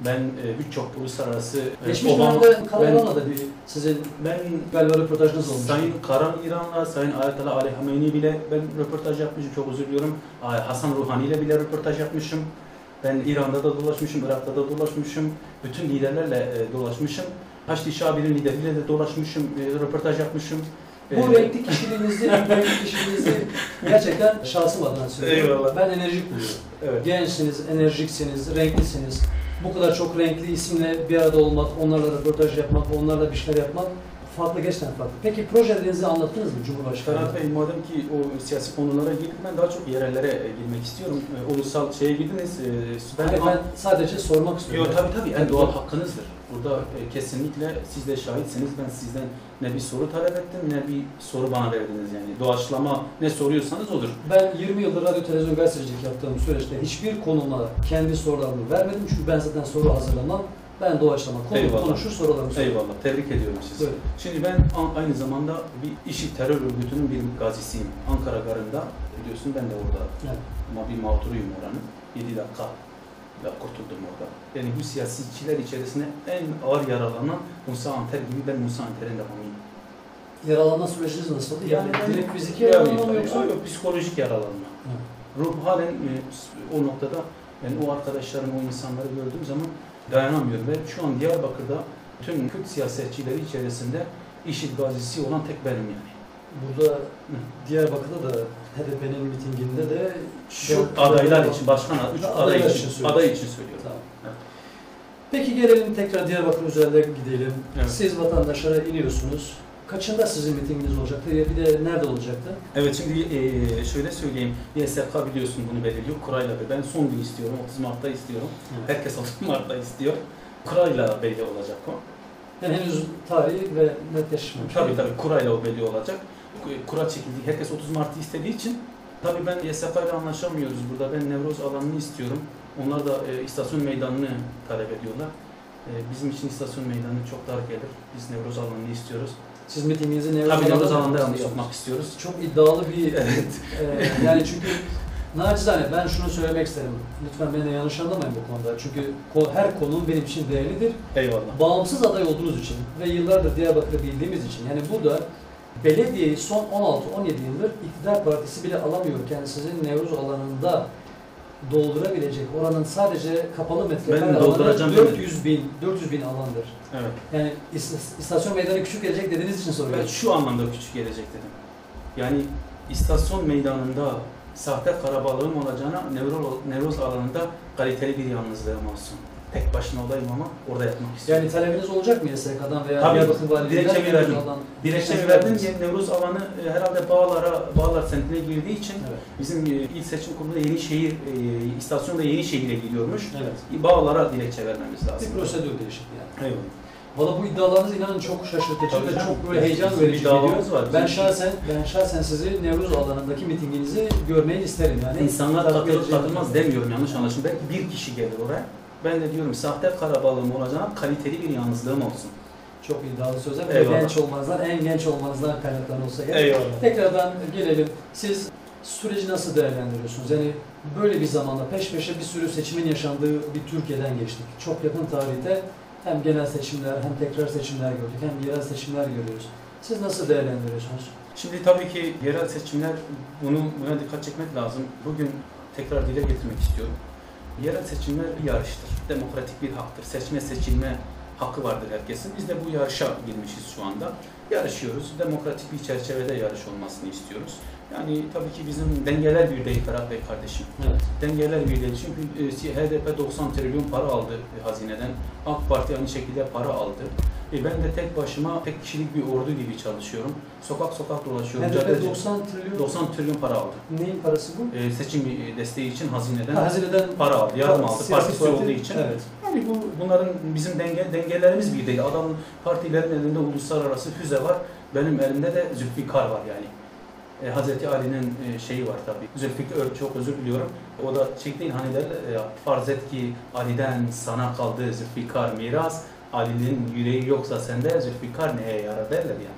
Speaker 2: Ben e, birçok uluslararası e,
Speaker 1: Geçmiş
Speaker 2: Obama-
Speaker 1: dönemde Karaman'la da bir sizin
Speaker 2: ben
Speaker 1: galiba röportajınız olmuş.
Speaker 2: Sayın Karan İran'la, Sayın Ayatollah Ali Hameyni bile ben röportaj yapmışım. Çok özür diliyorum. Ay, Hasan Ruhani ile bile röportaj yapmışım. Ben İran'da da dolaşmışım, Irak'ta da dolaşmışım. Bütün liderlerle e, dolaşmışım. Haçlı Şabi'nin lideriyle de dolaşmışım, e, röportaj yapmışım.
Speaker 1: Bu
Speaker 2: E,
Speaker 1: renkli kişiliğinizi, renkli kişiliğinizi gerçekten şahsım adına söylüyorum.
Speaker 2: Eyvallah.
Speaker 1: Ben enerjik buluyorum.
Speaker 2: Evet.
Speaker 1: Gençsiniz, enerjiksiniz, renklisiniz. Bu kadar çok renkli isimle bir arada olmak, onlarla röportaj yapmak, onlarla bir şeyler yapmak farklı gerçekten farklı. Peki projelerinizi anlattınız mı Cumhurbaşkanı?
Speaker 2: Ferhat Bey madem ki o siyasi konulara girdik ben daha çok yerellere e, girmek istiyorum. E, Ulusal şeye girdiniz. e, Ben,
Speaker 1: Ben, ben sadece sormak istiyorum.
Speaker 2: Yok tabii tabii en doğal hakkınızdır. Burada e, kesinlikle siz de şahitsiniz. Ben sizden ne bir soru talep ettim ne bir soru bana verdiniz yani. Doğaçlama ne soruyorsanız olur.
Speaker 1: Ben 20 yıldır radyo televizyon gazetecilik yaptığım süreçte hiçbir konuma kendi sorularımı vermedim. Çünkü ben zaten soru hazırlamam. Ben doğaçlama konu
Speaker 2: Eyvallah.
Speaker 1: konuşur sorularımı sorarım.
Speaker 2: Eyvallah. Tebrik ediyorum sizi.
Speaker 1: Buyurun.
Speaker 2: Şimdi ben aynı zamanda bir işi terör örgütünün bir gazisiyim. Ankara Garı'nda biliyorsun ben de orada
Speaker 1: Evet.
Speaker 2: ama bir mağduruyum oranın. 7 dakika da kurtuldum orada. Yani bu siyasetçiler içerisinde en ağır yaralanan Musa Anter gibi ben Musa Anter'in de hamiyim.
Speaker 1: Yaralanma süreciniz nasıldı? Yani,
Speaker 2: ben-
Speaker 1: direkt fiziki
Speaker 2: Yani,
Speaker 1: yaralanma mı yoksa?
Speaker 2: yok, psikolojik yaralanma.
Speaker 1: Evet.
Speaker 2: Ruh halen e, o noktada ben o arkadaşlarım, o insanları gördüğüm zaman dayanamıyorum ve şu an Diyarbakır'da tüm Kürt siyasetçileri içerisinde IŞİD gazisi olan tek benim yani.
Speaker 1: Burada Diyarbakır'da da HDP'nin mitinginde de
Speaker 2: Şu adaylar için, başkan üç aday için, aday için söylüyorum.
Speaker 1: Tamam.
Speaker 2: Evet.
Speaker 1: Peki gelelim tekrar Diyarbakır üzerinde gidelim.
Speaker 2: Evet.
Speaker 1: Siz vatandaşlara iniyorsunuz. Kaçında sizin mitinginiz olacaktı? Bir de nerede olacaktı?
Speaker 2: Evet şimdi e, şöyle söyleyeyim. YSK biliyorsun bunu belirliyor. Kurayla ve ben son gün istiyorum. 30 Mart'ta istiyorum. Herkes 30 Mart'ta istiyor. Kurayla belli olacak o.
Speaker 1: Yani henüz tarihi ve netleşmemiş.
Speaker 2: Tabii tabii kurayla o belli olacak. Kura çekildi. Herkes 30 Mart'ı istediği için tabii ben YSK ile anlaşamıyoruz burada. Ben Nevroz alanını istiyorum. Onlar da e, istasyon meydanını talep ediyorlar. E, bizim için istasyon meydanı çok dar gelir. Biz Nevroz alanını istiyoruz.
Speaker 1: Siz mitinginizi Nevruz
Speaker 2: Tabii Nevroz
Speaker 1: alanında yapmak
Speaker 2: istiyoruz.
Speaker 1: Çok iddialı bir
Speaker 2: Evet.
Speaker 1: e, yani çünkü naçizane ben şunu söylemek isterim. Lütfen beni yanlış anlamayın bu konuda. Çünkü her konu benim için değerlidir.
Speaker 2: Eyvallah.
Speaker 1: Bağımsız aday olduğunuz için ve yıllardır Diyarbakır'ı bildiğimiz için yani burada belediyeyi son 16-17 yıldır iktidar partisi bile alamıyorken sizin Nevruz alanında doldurabilecek oranın sadece kapalı metrekare
Speaker 2: Ben
Speaker 1: alanı
Speaker 2: dolduracağım
Speaker 1: 400 bin, 400 bin alandır.
Speaker 2: Evet.
Speaker 1: Yani is- istasyon meydanı küçük gelecek dediğiniz için
Speaker 2: Ben
Speaker 1: soruyorum.
Speaker 2: şu anlamda küçük gelecek dedim. Yani istasyon meydanında sahte karabalığım olacağına Nevroz, Nevroz alanında kaliteli bir yalnızlığım olsun. Tek başına olayım ama orada yatmak istiyorum.
Speaker 1: Yani talebiniz olacak mı YSK'dan veya
Speaker 2: Tabii,
Speaker 1: Diyarbakır Valiliğinden?
Speaker 2: dilekçe verdim. Dilekçemi verdim ki Nevruz alanı e, herhalde Bağlar'a, Bağlar semtine girdiği için
Speaker 1: Evet.
Speaker 2: bizim e, il seçim kurulunda Yenişehir, e, istasyon da Yenişehir'e gidiyormuş.
Speaker 1: Evet.
Speaker 2: Bağlar'a dilekçe vermemiz lazım.
Speaker 1: Bir prosedür değişikliği yani.
Speaker 2: Eyvallah.
Speaker 1: Valla bu iddialarınız inanın çok şaşırtıcı ve çok böyle heyecan verici geliyor.
Speaker 2: var.
Speaker 1: Ben şahsen ben şahsen sizi Nevruz alanındaki mitinginizi görmeyi isterim yani.
Speaker 2: İnsanlar
Speaker 1: edeceğim.
Speaker 2: katılmaz demiyorum yanlış anlaşılma. Belki bir kişi gelir oraya. Ben de diyorum sahte karabalığım olacağına kaliteli bir yalnızlığım olsun.
Speaker 1: Çok iddialı sözler
Speaker 2: Eyvallah.
Speaker 1: genç olmanızdan, en genç olmanızdan kaynaklanan olsa gerek.
Speaker 2: Eyvallah.
Speaker 1: Tekrardan gelelim. Siz süreci nasıl değerlendiriyorsunuz? Yani böyle bir zamanda peş peşe bir sürü seçimin yaşandığı bir Türkiye'den geçtik. Çok yakın tarihte hem genel seçimler hem tekrar seçimler gördük hem yerel seçimler görüyoruz. Siz nasıl değerlendiriyorsunuz?
Speaker 2: Şimdi tabii ki yerel seçimler bunu buna dikkat çekmek lazım. Bugün tekrar dile getirmek istiyorum. Yerel seçimler bir yarıştır. Demokratik bir haktır. Seçme seçilme hakkı vardır herkesin. Biz de bu yarışa girmişiz şu anda. Yarışıyoruz. Demokratik bir çerçevede yarış olmasını istiyoruz. Yani tabii ki bizim dengeler bir değil Ferhat Bey kardeşim.
Speaker 1: Evet.
Speaker 2: Dengeler bir değil. Çünkü e, HDP 90 trilyon para aldı e, hazineden. AK Parti aynı şekilde para aldı. E, ben de tek başıma tek kişilik bir ordu gibi çalışıyorum. Sokak sokak dolaşıyorum. Caddede-
Speaker 1: 90 trilyon
Speaker 2: 90 trilyon para aldı.
Speaker 1: neyin parası bu?
Speaker 2: E, seçim e, desteği için hazineden
Speaker 1: Ha, Hazineden
Speaker 2: para aldı, yardım aldı. Partisi
Speaker 1: parti-
Speaker 2: olduğu için.
Speaker 1: Evet.
Speaker 2: Yani bu bunların bizim denge, dengelerimiz bir değil. Adam partilerin elinde uluslararası füze var. Benim elimde de Zülfikar var yani. E, Hazreti Ali'nin e, şeyi var tabii. Zülfikar çok özür diliyorum. O da değil hani derler ya, farz et ki Ali'den sana kaldı Zülfikar miras. Ali'nin yüreği yoksa sende Zülfikar neye yarar derler ya.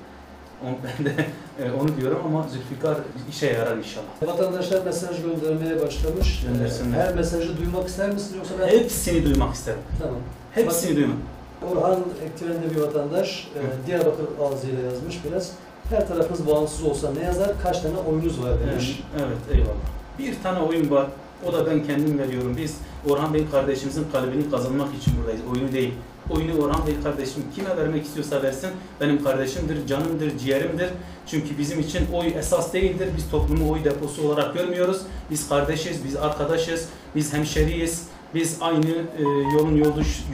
Speaker 2: Onu, ben de e, onu diyorum ama Zülfikar işe yarar inşallah.
Speaker 1: Vatandaşlar mesaj göndermeye başlamış.
Speaker 2: Göndersinler.
Speaker 1: Her mesajı duymak ister misiniz yoksa ben...
Speaker 2: Hepsini duymak isterim.
Speaker 1: Tamam.
Speaker 2: Hepsini duymak.
Speaker 1: Orhan Ektiren'de bir vatandaş e, Diyarbakır ağzıyla yazmış biraz. Her tarafınız bağımsız olsa ne yazar? Kaç tane oyunuz var demiş.
Speaker 2: Evet, evet, eyvallah. Bir tane oyun var. O da ben kendim veriyorum. Biz Orhan Bey kardeşimizin kalbini kazanmak için buradayız. Oyunu değil. Oyunu Orhan Bey kardeşim kime vermek istiyorsa versin. Benim kardeşimdir, canımdır, ciğerimdir. Çünkü bizim için oy esas değildir. Biz toplumu oy deposu olarak görmüyoruz. Biz kardeşiz, biz arkadaşız, biz hemşeriyiz. Biz aynı e, yolun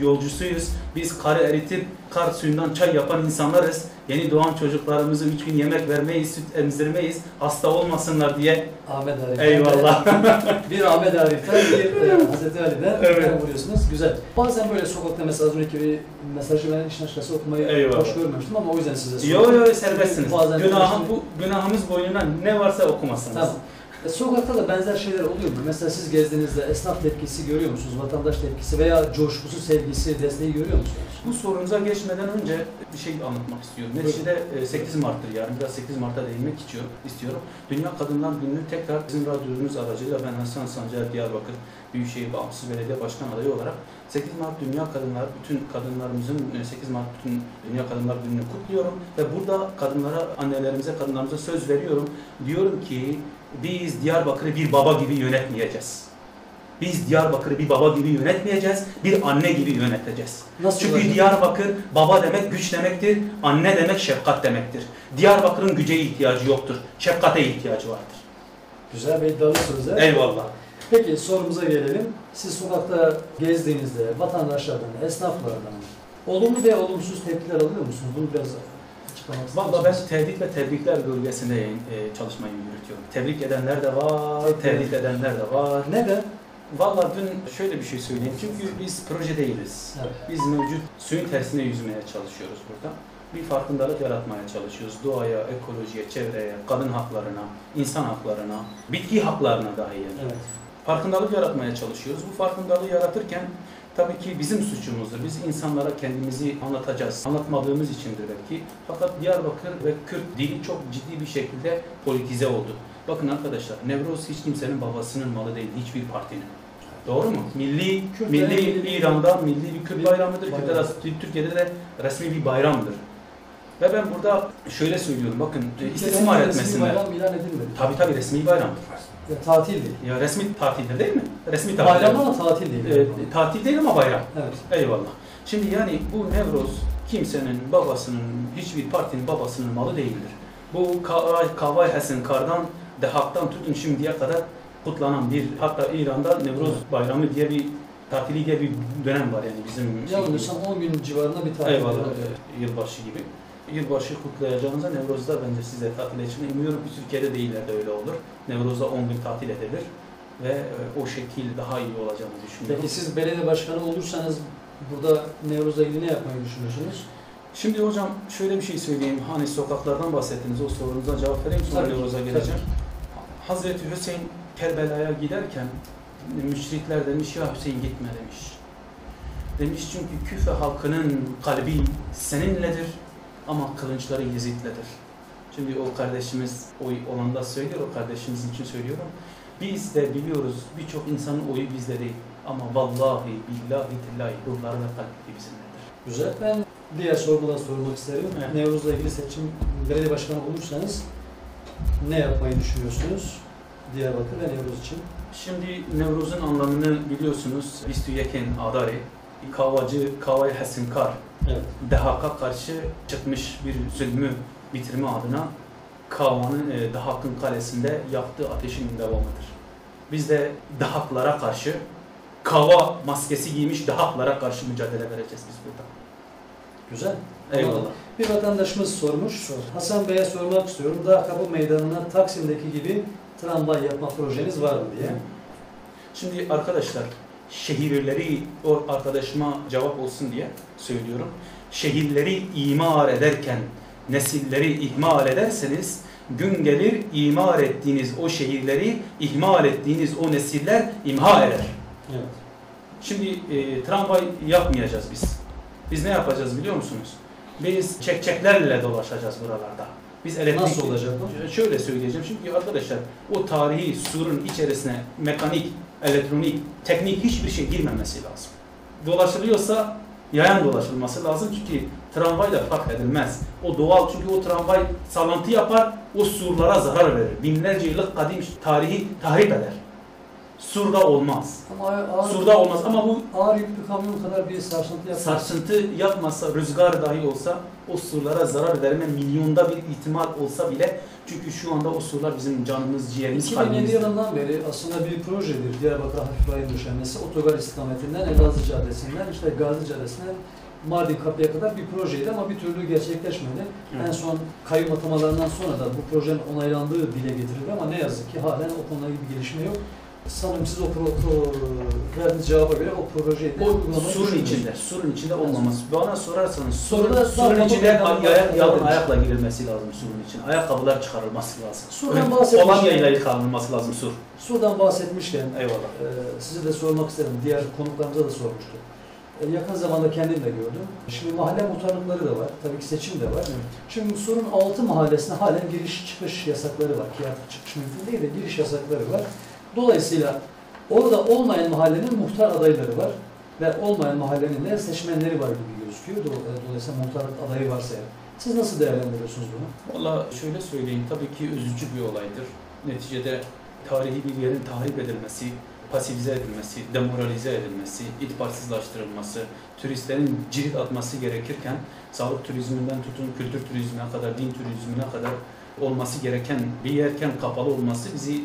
Speaker 2: yolcusuyuz. Biz karı eritip kar suyundan çay yapan insanlarız. Yeni doğan çocuklarımıza üç gün yemek vermeyiz, süt emzirmeyiz, hasta olmasınlar diye.
Speaker 1: Ahmet Arif.
Speaker 2: Eyvallah.
Speaker 1: bir Ahmet Arif'ten, bir e, Hazreti Ali'den
Speaker 2: Evet.
Speaker 1: vuruyorsunuz. Güzel. Bazen böyle sokakta mesela az önceki mesajı ben işin açıkçası okumayı
Speaker 2: Eyvallah.
Speaker 1: hoş görmemiştim ama o yüzden size
Speaker 2: Yo
Speaker 1: sordum.
Speaker 2: yo serbestsiniz.
Speaker 1: Bazen konuşmayı-
Speaker 2: bu, günahımız boynuna ne varsa okumasınız.
Speaker 1: Tamam. E, sokakta da benzer şeyler oluyor mu? Mesela siz gezdiğinizde esnaf tepkisi görüyor musunuz? Vatandaş tepkisi veya coşkusu, sevgisi, desteği görüyor musunuz?
Speaker 2: Bu sorunuza geçmeden önce bir şey anlatmak istiyorum. Neticede e, 8 Mart'tır yarın. Biraz 8 Mart'a değinmek istiyor- istiyorum. Dünya Kadınlar Günü'nü tekrar bizim radyomuz aracılığıyla ben Hasan Sancar Diyarbakır Büyükşehir Bağımsız Belediye Başkan adayı olarak 8 Mart Dünya Kadınlar, bütün kadınlarımızın e, 8 Mart bütün Dünya Kadınlar Günü'nü kutluyorum ve burada kadınlara, annelerimize, kadınlarımıza söz veriyorum. Diyorum ki biz Diyarbakır'ı bir baba gibi yönetmeyeceğiz. Biz Diyarbakır'ı bir baba gibi yönetmeyeceğiz, bir anne gibi yöneteceğiz.
Speaker 1: Nasıl
Speaker 2: Çünkü
Speaker 1: olacak?
Speaker 2: Diyarbakır baba demek güç demektir, anne demek şefkat demektir. Diyarbakır'ın güce ihtiyacı yoktur, şefkate ihtiyacı vardır.
Speaker 1: Güzel ve iddialı sözler.
Speaker 2: Eyvallah.
Speaker 1: Peki sorumuza gelelim. Siz sokakta gezdiğinizde vatandaşlardan, esnaflardan olumlu veya olumsuz tepkiler alıyor musunuz? Bunu biraz açıklamak
Speaker 2: Valla ben tehdit ve tebrikler bölgesinde e, çalışmayı yürütüyorum. Tebrik edenler de var,
Speaker 1: Peki.
Speaker 2: tehdit edenler de var.
Speaker 1: Neden?
Speaker 2: Valla dün şöyle bir şey söyleyeyim. Çünkü biz proje değiliz.
Speaker 1: Evet.
Speaker 2: Biz mevcut suyun tersine yüzmeye çalışıyoruz burada. Bir farkındalık yaratmaya çalışıyoruz. Doğaya, ekolojiye, çevreye, kadın haklarına, insan haklarına, bitki haklarına dahi. yani.
Speaker 1: Evet.
Speaker 2: Farkındalık yaratmaya çalışıyoruz. Bu farkındalığı yaratırken tabii ki bizim suçumuzdur. Biz insanlara kendimizi anlatacağız. Anlatmadığımız içindir belki. Fakat Diyarbakır ve Kürt dili çok ciddi bir şekilde politize oldu. Bakın arkadaşlar, Nevroz hiç kimsenin babasının malı değil, hiçbir partinin. Doğru mu? Milli,
Speaker 1: Kürtlerin
Speaker 2: milli
Speaker 1: milli-
Speaker 2: İran'da milli bir Kürt bayramıdır.
Speaker 1: bayram.
Speaker 2: Kürtler Türkiye'de de resmi bir bayramdır. Ve ben burada şöyle söylüyorum, bakın istismar
Speaker 1: Türkiye'de resmi
Speaker 2: etmesinler.
Speaker 1: bayram ilan edilmedi.
Speaker 2: Tabii tabii resmi bayramdır.
Speaker 1: Ya, tatil değil.
Speaker 2: Ya resmi tatildir değil mi? Resmi tatil.
Speaker 1: Bayram ama tatil değil.
Speaker 2: Ee, tatil değil ama bayram.
Speaker 1: evet.
Speaker 2: Eyvallah. Şimdi yani bu Nevroz kimsenin babasının, hiçbir partinin babasının malı değildir. Bu Kavay, Hasan Kar'dan, Dehak'tan tutun şimdiye kadar kutlanan bir, hatta İran'da Nevroz Bayramı diye bir tatili diye bir dönem var yani bizim.
Speaker 1: Yanılmıyorsam 10 gün civarında bir tatil.
Speaker 2: Eyvallah. e, Yılbaşı gibi. Yılbaşı kutlayacağınıza Nevroz'da bence siz de tatil için. Umuyorum ki Türkiye'de de ileride öyle olur. Nevroz'da 10 gün tatil edilir ve e, o şekil daha iyi olacağını düşünüyorum.
Speaker 1: Peki siz belediye başkanı olursanız burada Nevruz'la ilgili ne yapmayı düşünüyorsunuz?
Speaker 2: Şimdi hocam şöyle bir şey söyleyeyim. Hani sokaklardan bahsettiniz. O sorunuza cevap vereyim sonra
Speaker 1: Tabii
Speaker 2: Nevroz'a
Speaker 1: tabii
Speaker 2: geleceğim. Hazreti Hüseyin Kerbela'ya giderken müşrikler demiş ya Hüseyin gitme demiş. Demiş çünkü Küfe halkının kalbi seninledir ama kılınçları Yezid'ledir. Şimdi o kardeşimiz oy olan da söylüyor, o kardeşimiz için söylüyorum. Biz de biliyoruz birçok insanın oyu bizde değil. Ama vallahi billahi tillahi ruhları ve kalpleri bizimledir.
Speaker 1: Güzel. Ben diğer sorumu da sormak isterim.
Speaker 2: Evet.
Speaker 1: Nevruz'la ilgili seçim belediye başkanı olursanız ne yapmayı düşünüyorsunuz? Diyarbakır ve Nevruz için.
Speaker 2: Şimdi Nevruz'un anlamını biliyorsunuz. Yeken Adari, Kavacı Kavay Hasinkar,
Speaker 1: Evet.
Speaker 2: Dehak'a karşı çıkmış bir zulmü bitirme adına Kava'nın e, Dahak'ın kalesinde yaktığı ateşin devamıdır. Biz de Dahak'lara karşı Kava maskesi giymiş Dahak'lara karşı mücadele vereceğiz biz burada.
Speaker 1: Güzel.
Speaker 2: Eyvallah.
Speaker 1: Bir vatandaşımız sormuş. Hasan Bey'e sormak istiyorum. Dağ Kapı Meydanı'na Taksim'deki gibi tramvay yapma projeniz var mı diye.
Speaker 2: Şimdi arkadaşlar şehirleri o arkadaşıma cevap olsun diye söylüyorum. Şehirleri imar ederken nesilleri ihmal ederseniz gün gelir imar ettiğiniz o şehirleri ihmal ettiğiniz o nesiller imha eder.
Speaker 1: Evet.
Speaker 2: Şimdi e, tramvay yapmayacağız biz. Biz ne yapacağız biliyor musunuz? Biz çekçeklerle dolaşacağız buralarda. Biz elektrik...
Speaker 1: Nasıl olacak bu?
Speaker 2: Şöyle söyleyeceğim çünkü arkadaşlar o tarihi surun içerisine mekanik, elektronik, teknik hiçbir şey girmemesi lazım. Dolaşılıyorsa yayan dolaşılması lazım çünkü tramvayla fark edilmez. O doğal çünkü o tramvay sallantı yapar, o surlara zarar verir. Binlerce yıllık kadim tarihi tahrip eder. Sur'da olmaz.
Speaker 1: Ama ağır,
Speaker 2: Sur'da olmaz ama bu
Speaker 1: ağır yüklü kamyon kadar bir sarsıntı yapmaz.
Speaker 2: sarsıntı yapmasa, rüzgar dahi olsa o surlara zarar verme milyonda bir ihtimal olsa bile çünkü şu anda o surlar bizim canımız, ciğerimiz,
Speaker 1: 2007
Speaker 2: kalbimiz.
Speaker 1: yılından beri aslında bir projedir Diyarbakır Hafif Rayın döşemesi. Otogar istikametinden Elazığ Caddesi'nden işte Gazi Caddesi'nden Mardin Kapı'ya kadar bir projeydi ama bir türlü gerçekleşmedi.
Speaker 2: Evet.
Speaker 1: En son kayyum atamalarından sonra da bu projenin onaylandığı dile getirildi ama ne yazık ki halen o konuda bir gelişme yok. Sanırım siz o pro, pro, verdiğiniz cevaba göre o projeyi de
Speaker 2: O surun içinde, surun içinde olmaması. Bana sorarsanız surun, surun içine yalın, ayakla girilmesi lazım surun için. Ayakkabılar çıkarılması lazım.
Speaker 1: Surdan bahsetmişken-
Speaker 2: Kolonyayla yıkanılması lazım sur.
Speaker 1: Sudan bahsetmişken
Speaker 2: Eyvallah.
Speaker 1: Ee, size de sormak isterim. Diğer konuklarımıza da sormuştum. Ee, yakın zamanda kendim de gördüm. Şimdi mahalle muhtarlıkları da var. Tabii ki seçim de var. Şimdi Sur'un 6 mahallesine halen giriş çıkış yasakları var. Ki artık çıkış mümkün değil de giriş yasakları var. Dolayısıyla orada olmayan mahallenin muhtar adayları var. Ve olmayan mahallenin de seçmenleri var gibi gözüküyor. E, Dolayısıyla muhtarlık adayı varsa eğer. Siz nasıl değerlendiriyorsunuz bunu?
Speaker 2: Valla şöyle söyleyeyim, tabii ki üzücü bir olaydır. Neticede tarihi bir yerin tahrip edilmesi, pasifize edilmesi, demoralize edilmesi, itibarsızlaştırılması, turistlerin cirit atması gerekirken sağlık turizminden tutun kültür turizmine kadar, din turizmine kadar olması gereken bir yerken kapalı olması bizi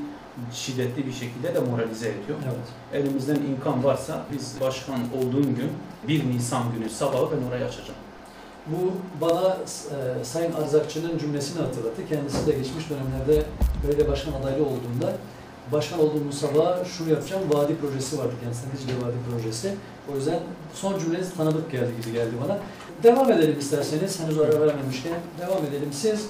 Speaker 2: şiddetli bir şekilde demoralize ediyor.
Speaker 1: Evet.
Speaker 2: Elimizden imkan varsa biz başkan olduğum gün 1 Nisan günü sabahı ben orayı açacağım.
Speaker 1: Bu bana e, Sayın Arzakçı'nın cümlesini hatırlattı. Kendisi de geçmiş dönemlerde belediye başkan adaylı olduğunda başkan olduğumuz sabah şunu yapacağım vadi projesi vardı kendisine Dicle Vadi projesi. O yüzden son cümleniz tanıdık geldi gibi geldi bana. Devam edelim isterseniz. Henüz ara vermemişken devam edelim. Siz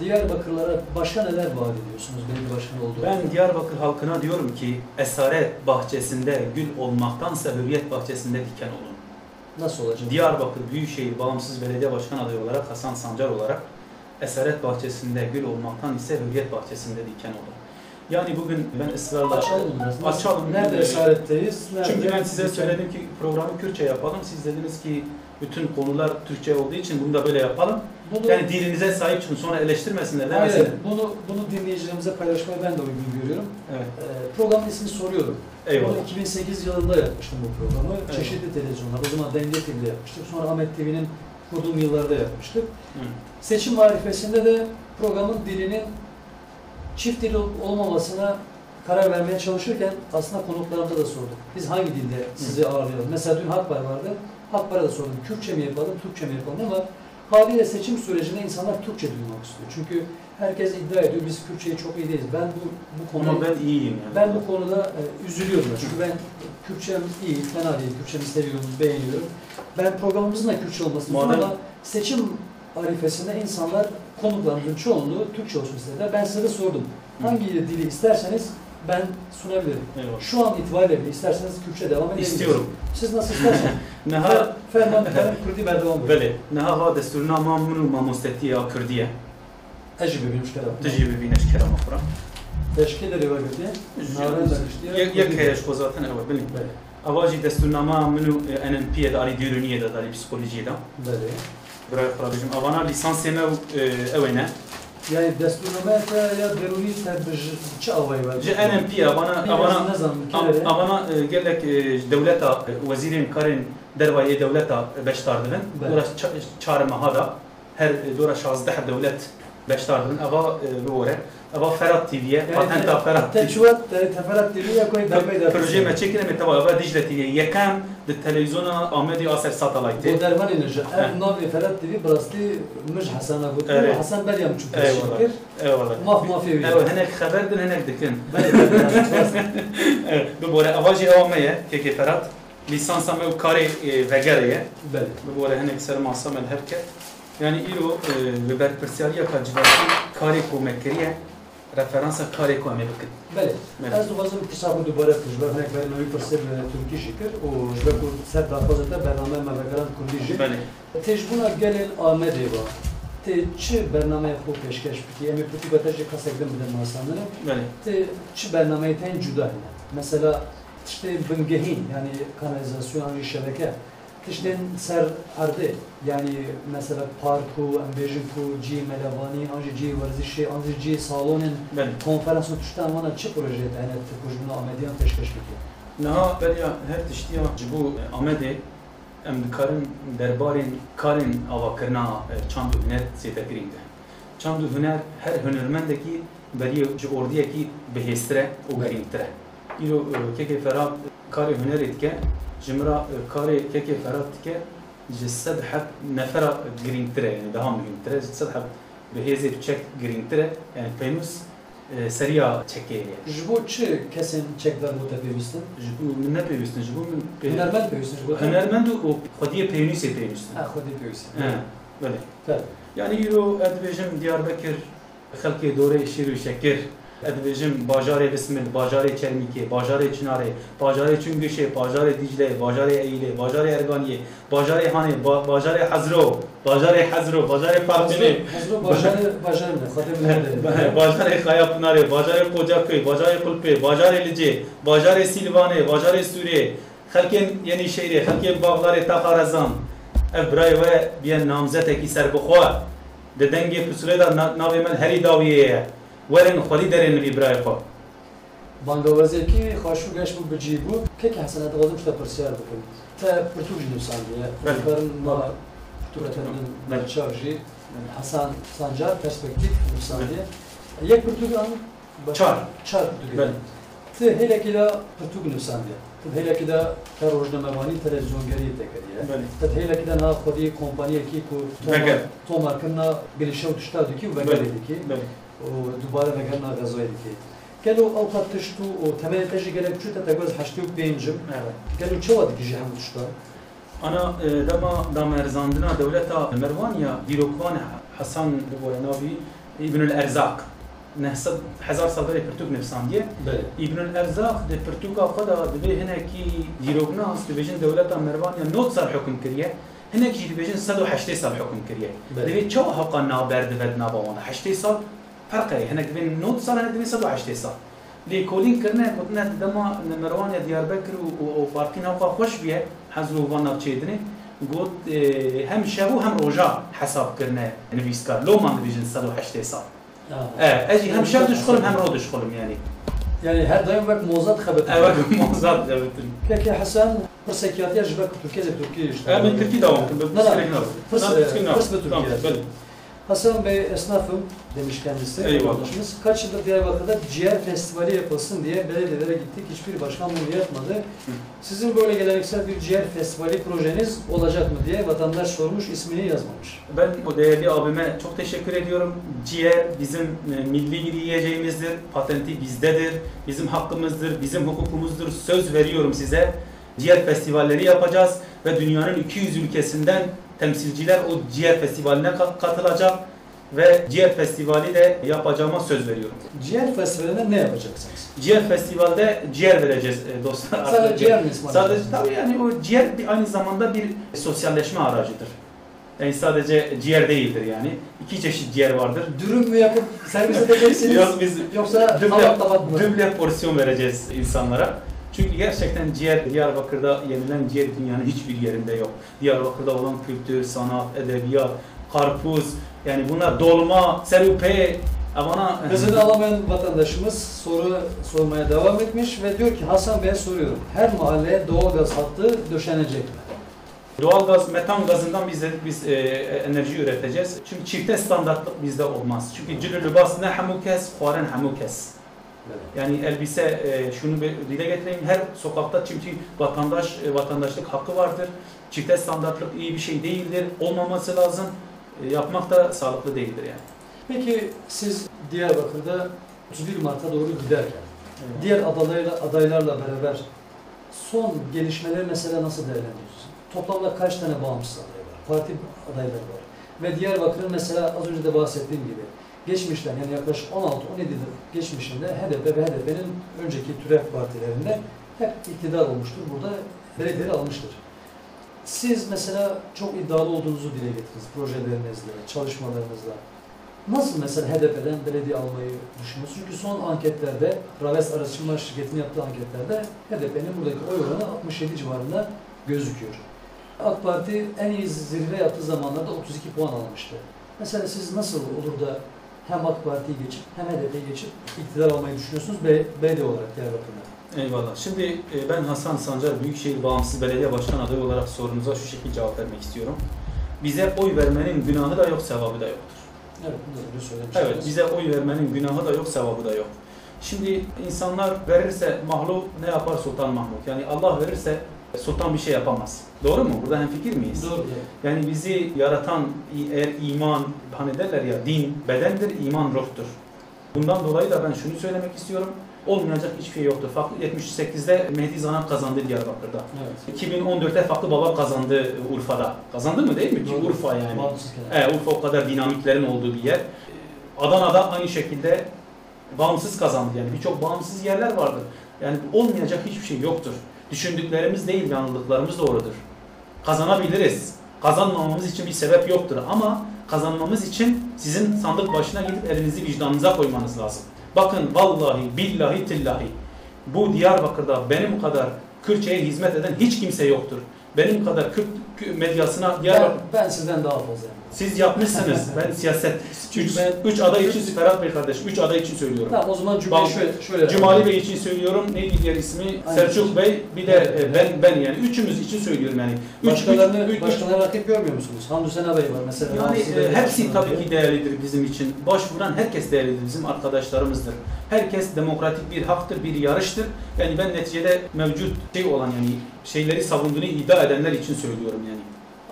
Speaker 1: Diyarbakırlara başka neler vaat ediyorsunuz belediye başkanı olduğu?
Speaker 2: Ben Diyarbakır halkına diyorum ki esaret bahçesinde gül olmaktansa hürriyet bahçesinde diken olun.
Speaker 1: Nasıl olacak?
Speaker 2: Diyarbakır Büyükşehir Bağımsız Belediye Başkan adayı olarak Hasan Sancar olarak esaret bahçesinde gül olmaktan ise hürriyet bahçesinde diken olun. Yani bugün ben ısrarla
Speaker 1: Açalım biraz.
Speaker 2: Açalım.
Speaker 1: Nerede esaretteyiz? Nerede?
Speaker 2: Çünkü ben size söyledim ki programı Kürtçe yapalım. Siz dediniz ki bütün konular Türkçe olduğu için bunu da böyle yapalım.
Speaker 1: Bunu-
Speaker 2: Yani dilinize sahip çıkın sonra eleştirmesinler
Speaker 1: Hayır, bunu, bunu dinleyicilerimize paylaşmayı ben de uygun görüyorum.
Speaker 2: Evet.
Speaker 1: Ee, programın ismini soruyorum.
Speaker 2: Eyvallah.
Speaker 1: Bunu 2008 yılında yapmıştım bu programı.
Speaker 2: Eyvallah.
Speaker 1: Çeşitli televizyonlar. O zaman Denge TV'de yapmıştık. Sonra Ahmet TV'nin kurduğum yıllarda yapmıştık.
Speaker 2: Hı.
Speaker 1: Seçim marifesinde de programın dilinin çift dil olmamasına karar vermeye çalışırken aslında konuklarımıza da sorduk. Biz hangi dilde sizi ağırlayalım? Mesela dün Hakbar vardı. Hakbar'a da sordum. Kürtçe mi yapalım, Türkçe mi yapalım ama haliyle seçim sürecinde insanlar Türkçe duymak istiyor. Çünkü herkes iddia ediyor biz Kürtçeyi çok iyi değiliz. Ben bu, bu konuda
Speaker 2: Ama ben iyiyim yani.
Speaker 1: ben bu konuda e, üzülüyorum. Çünkü ben Kürtçem iyi, fena değil. Kürtçemi seviyorum, beğeniyorum. Ben programımızın da Kürtçe olmasını
Speaker 2: Madem-
Speaker 1: ama seçim arifesinde insanlar konuklarımızın çoğunluğu Türkçe olsun istediler. Ben size de sordum. Hangi dili isterseniz ben sunabilirim.
Speaker 2: Eyvallah.
Speaker 1: Şu an itibariyle bile isterseniz Kürtçe devam edebilirsiniz.
Speaker 2: İstiyorum.
Speaker 1: Siz nasıl isterseniz.
Speaker 2: Neha
Speaker 1: Ferman Ferman Kürdi berdevam Bele.
Speaker 2: Neha ha desturuna mamnun mamostetiya Kürdiye.
Speaker 1: Tecrübe bir müşkere.
Speaker 2: Tecrübe bir müşkere mahkura.
Speaker 1: Teşkil ediyor şey. böyle. Yak
Speaker 2: kereş ko zaten evet benim.
Speaker 1: Bele.
Speaker 2: Avaji desturnama minu
Speaker 1: e, NNP'ye de ali diyoruniye de de psikolojiye de. Bele.
Speaker 2: Buraya kurabilirim. Avana lisansiyeme
Speaker 1: e, evine. يعني ان
Speaker 2: ام بي أنا أنا وزيرين كارين دروايه دولتا باش
Speaker 1: تاردن
Speaker 2: دورا شارما هذا هر دورا 16 دولت باش تاردن اغا لوره ابا فرات تيفيا هو فرات
Speaker 1: تشوت تفرات تيفيا كوي دمي بروجي ما
Speaker 2: تشيكنا من تبع ابا ديجلا تيفيا يكام التلفزيون امدي اسر ساتلايت ودار مالي
Speaker 1: نجا
Speaker 2: نوفي
Speaker 1: فرات تيفي
Speaker 2: براستي
Speaker 1: مش حسن ابو حسن بالي ام تشوف اي
Speaker 2: والله
Speaker 1: اي والله ما
Speaker 2: في
Speaker 1: ما
Speaker 2: في
Speaker 1: أيوه هناك خبر
Speaker 2: دن هناك دكن دوباره اواجي
Speaker 1: كي
Speaker 2: كيكي فرات ليسانس ما وكاري فجريه بل دوباره هناك سر معصم
Speaker 1: الهركه
Speaker 2: يعني إلو لبر برسيالية كجواتي كاري كومكرية Yani ilo ve berpersiyaliye kacivati kare ko mekriye. Referansa kare ko me bikin.
Speaker 1: Beli.
Speaker 2: Evet.
Speaker 1: Ez duvazım kısa bu dubara kujber hanek ben noyu persev Türkiye şirket. O jbe ku ser darpazete bername me vegeran kurdiji.
Speaker 2: Bele.
Speaker 1: Tecbuna gelin Ahmet Eva. Te çi bername xo peşkeş biki. Emi puti bataje kasek dem bidem masanları.
Speaker 2: Bele.
Speaker 1: Te çi bername ten cuda hine. Mesela işte bingehin yani kanalizasyon, şebeke. Tiştên ser erdê yani mesela parku, em bêjin ku cî melevanî, an jî cî werzişê, an jî cî salonên
Speaker 2: Ben
Speaker 1: konferansên tiştan wana çi projeyê te hene ku ji bin Amediyan pêşkeş bike?
Speaker 2: Niha beriya her tiştiya ji bo Amedê em dikarin derbarên karên avakirina çand û huner sête girîng de. Çand û huner her hunermendekî beriya ji ordiyekî bihêstir e û girîngtir e. Îro e, kekê Ferhat karê hunerê dike, re e, karê kekê Ferhat dike ji sed nefera girîngtir e yani daha mühimtir e. Ji sed heb bihêzê çek girîngtir e yani pênûs seriya çekê ye.
Speaker 1: Ji bo çi kesên çekdar bû te pêwîstin?
Speaker 2: Ji bo min nepêwîstin, ji bo min
Speaker 1: Hunermend pêwîstin ji bo te?
Speaker 2: Hunermend û xwediyê pênûsê pêwîstin.
Speaker 1: Ha xwedî pêwîstin.
Speaker 2: Belê. Yani îro ez dibêjim Diyarbekir xelkê dorê şîr û şekir ادویژم بازاری بسمل بازاری چرمیکه بازاری چناره باجار چنگشه باجار دیجله باجار ایله باجار ارگانیه باجار هانه بازاری
Speaker 1: حضرو بازاری حضرو بازار فاطمه باجار باجار
Speaker 2: باجار بازاری پناره بازاری قوجاکی بازاری قلپه بازاری لجه باجار سیلوانه بازاری سوره خلکن یعنی شیره خلکن باغدار تخارزان ابرای و بیان نامزد کی سر بخواد دنگی پسوله دا ناوی من هری داویه ورن خودی درن وی برای خو
Speaker 1: بانگا وزیر کی خاشو گش بو بجی بو که که حسنات غازم شده پرسیار بکن تا
Speaker 2: پرتوج
Speaker 1: نو سالیه برن ما پرتوجن نرچاجی حسن سانجار پرسپکتیف نو سالیه یک
Speaker 2: پرتوج
Speaker 1: آن چار
Speaker 2: چار
Speaker 1: پرتوج ته هیله کلا پرتوج نو سالیه ته هیله کدا کار روزنامه‌وانی تلویزیونگری
Speaker 2: تکریه
Speaker 1: ته هیله کدا نه خودی کمپانی کی
Speaker 2: کو
Speaker 1: تو مارکنا گلیشو تشتا دکی و بگلی
Speaker 2: دکی
Speaker 1: و دوباره مگر ناغذای دیگه گلو اوقات تشتو و تمام تجی گلک چوتا تگوز هشتو بینجم
Speaker 2: آره.
Speaker 1: گلو چه واد گیجی هم
Speaker 2: انا دما دام ارزاندنا دولتا مروانيا دیروکوان حسن بویا ابن الارزاق نهصد هزار سال داری پرتوک نفساندیه.
Speaker 1: بله.
Speaker 2: ابن الارزاق ده پرتوکا خدا دبی هنکی دیروکنا هست دبیجن دولتا نه صد سال حکم کریه. هنکی دبیجن 180 سال حکم کریه.
Speaker 1: بله.
Speaker 2: دبی چه حقا نابرد ود نابوانه هشت سال فرق هي هنا بين نوت صار هنا 110 صار لي كولين كرنا گفتن دما نمروان يا ديار بكر وفارقين اوقا خوش بیه حزو فانا تشيدني قلت آه، هم شابو هم روجا حساب کردن نویسکار لو من بیژن 108 صار آه. آه، أجي هم شب دشخلم هم رو دشخلم
Speaker 1: يعني يعني هذا دائما
Speaker 2: وقت موزات خبت
Speaker 1: آه، وقت موزات جابت لك يا حسن فرصة
Speaker 2: كياتي اجبك تركيا آه
Speaker 1: من تركيا
Speaker 2: دوام
Speaker 1: لا لا فرصة تركي
Speaker 2: دوام
Speaker 1: Hasan Bey esnafım demiş kendisi.
Speaker 2: Eyvallah.
Speaker 1: Kaç yıldır Diyarbakır'da ciğer festivali yapılsın diye belediyelere gittik. Hiçbir başkan bunu yapmadı. Sizin böyle geleneksel bir ciğer festivali projeniz olacak mı diye vatandaş sormuş, ismini yazmamış.
Speaker 2: Ben o değerli abime çok teşekkür ediyorum. Ciğer bizim e, milli yiyeceğimizdir. Patenti bizdedir. Bizim hakkımızdır, bizim hukukumuzdur. Söz veriyorum size. Ciğer festivalleri yapacağız ve dünyanın 200 ülkesinden temsilciler o ciğer festivaline ka- katılacak ve ciğer festivali de yapacağıma söz veriyorum.
Speaker 1: Ciğer festivalinde ne yapacaksınız?
Speaker 2: Ciğer festivalde ciğer vereceğiz e, dostlar.
Speaker 1: Sadece ciğer mi?
Speaker 2: Sadece tabii yani o ciğer bir, aynı zamanda bir sosyalleşme aracıdır. Yani sadece ciğer değildir yani. İki çeşit ciğer vardır.
Speaker 1: Dürüm mü yapıp servis edeceksiniz?
Speaker 2: Yok biz
Speaker 1: Yoksa
Speaker 2: Düble- düble porsiyon vereceğiz insanlara. Çünkü gerçekten ciğer Diyarbakır'da yenilen ciğer dünyanın hiçbir yerinde yok. Diyarbakır'da olan kültür, sanat, edebiyat, karpuz, yani bunlar dolma, serupe, bana
Speaker 1: Hızını alamayan vatandaşımız soru sormaya devam etmiş ve diyor ki Hasan Bey'e soruyorum. Her mahalleye doğalgaz hattı döşenecek mi?
Speaker 2: Doğalgaz, metan gazından biz biz e, enerji üreteceğiz. Çünkü çifte standartlık bizde olmaz. Çünkü cülü libas ne hamu kes, huaren hamu kes. Yani elbise e, şunu bir dile getireyim. Her sokakta çünkü vatandaş e, vatandaşlık hakkı vardır. Çifte standartlık iyi bir şey değildir. Olmaması lazım. E, yapmak da sağlıklı değildir yani.
Speaker 1: Peki siz Diyarbakır'da 31 Mart'a doğru giderken diğer adaylarla, adaylarla beraber son gelişmeleri mesela nasıl değerlendiriyorsunuz? Toplamda kaç tane bağımsız aday var? Parti adayları var. Ve Diyarbakır'ın mesela az önce de bahsettiğim gibi geçmişten yani yaklaşık 16-17 yıl geçmişinde HDP ve HDP'nin önceki türev partilerinde hep iktidar olmuştur. Burada belediyeleri almıştır. Siz mesela çok iddialı olduğunuzu dile getirdiniz projelerinizle, çalışmalarınızla. Nasıl mesela HDP'den belediye almayı düşünüyorsunuz? Çünkü son anketlerde, Raves Araştırma Şirketi'nin yaptığı anketlerde HDP'nin buradaki oy oranı 67 civarında gözüküyor. AK Parti en iyi zirve yaptığı zamanlarda 32 puan almıştı. Mesela siz nasıl olur da hem AK Parti'yi geçip hem HDP'yi geçip iktidar almayı düşünüyorsunuz B, BD olarak Diyarbakır'da?
Speaker 2: Eyvallah. Şimdi e, ben Hasan Sancar Büyükşehir Bağımsız Belediye Başkan adayı olarak sorunuza şu şekilde cevap vermek istiyorum. Bize oy vermenin günahı da yok, sevabı da yoktur.
Speaker 1: Evet, bunu da önce söylemiştiniz.
Speaker 2: Evet, bize oy vermenin günahı da yok, sevabı da yok. Şimdi insanlar verirse mahluk ne yapar Sultan Mahmut? Yani Allah verirse sultan bir şey yapamaz. Doğru mu? Burada hemfikir miyiz?
Speaker 1: Doğru.
Speaker 2: Yani bizi yaratan eğer iman, hani derler ya din bedendir, iman ruhtur. Bundan dolayı da ben şunu söylemek istiyorum. Olmayacak hiçbir şey yoktur. Farklı 78'de Mehdi Zanat kazandı Diyarbakır'da.
Speaker 1: Evet.
Speaker 2: 2014'te Farklı Baba kazandı Urfa'da. Kazandı mı değil mi? Ki. Urfa yani. Evet, Urfa o kadar dinamiklerin olduğu bir yer. Adana'da aynı şekilde bağımsız kazandı. Yani birçok bağımsız yerler vardır. Yani olmayacak hiçbir şey yoktur. Düşündüklerimiz değil, yanıldıklarımız doğrudur. Kazanabiliriz. Kazanmamamız için bir sebep yoktur ama kazanmamız için sizin sandık başına gidip elinizi vicdanınıza koymanız lazım. Bakın vallahi, billahi, tillahi bu Diyarbakır'da benim kadar Kürtçe'ye hizmet eden hiç kimse yoktur. Benim kadar Kürt medyasına
Speaker 1: Ben,
Speaker 2: Diyarbakır
Speaker 1: ben sizden daha fazla.
Speaker 2: siz yapmışsınız. Ben siyaset.
Speaker 1: Çünkü
Speaker 2: Üç,
Speaker 1: ben-
Speaker 2: üç aday için Ferhat Bey kardeş. Üç aday için söylüyorum.
Speaker 1: Tamam o zaman cümleyi
Speaker 2: Bak,
Speaker 1: şöyle, şöyle
Speaker 2: Cumali Bey için söylüyorum. Neydi diğer ismi?
Speaker 1: Aynen.
Speaker 2: Selçuk Bey. Bir de
Speaker 1: Evet.
Speaker 2: e, ben ben yani. Üçümüz için söylüyorum yani. Üç,
Speaker 1: Başkalarını,
Speaker 2: üç, üç,
Speaker 1: başkalarına rakip görmüyor musunuz? Hamdü Sena Bey var mesela.
Speaker 2: yani e, hepsi tabii ki değerlidir bizim için. Başvuran herkes değerlidir. Bizim arkadaşlarımızdır. Herkes demokratik bir haktır, bir yarıştır. Yani ben neticede mevcut şey olan yani şeyleri savunduğunu iddia edenler için söylüyorum.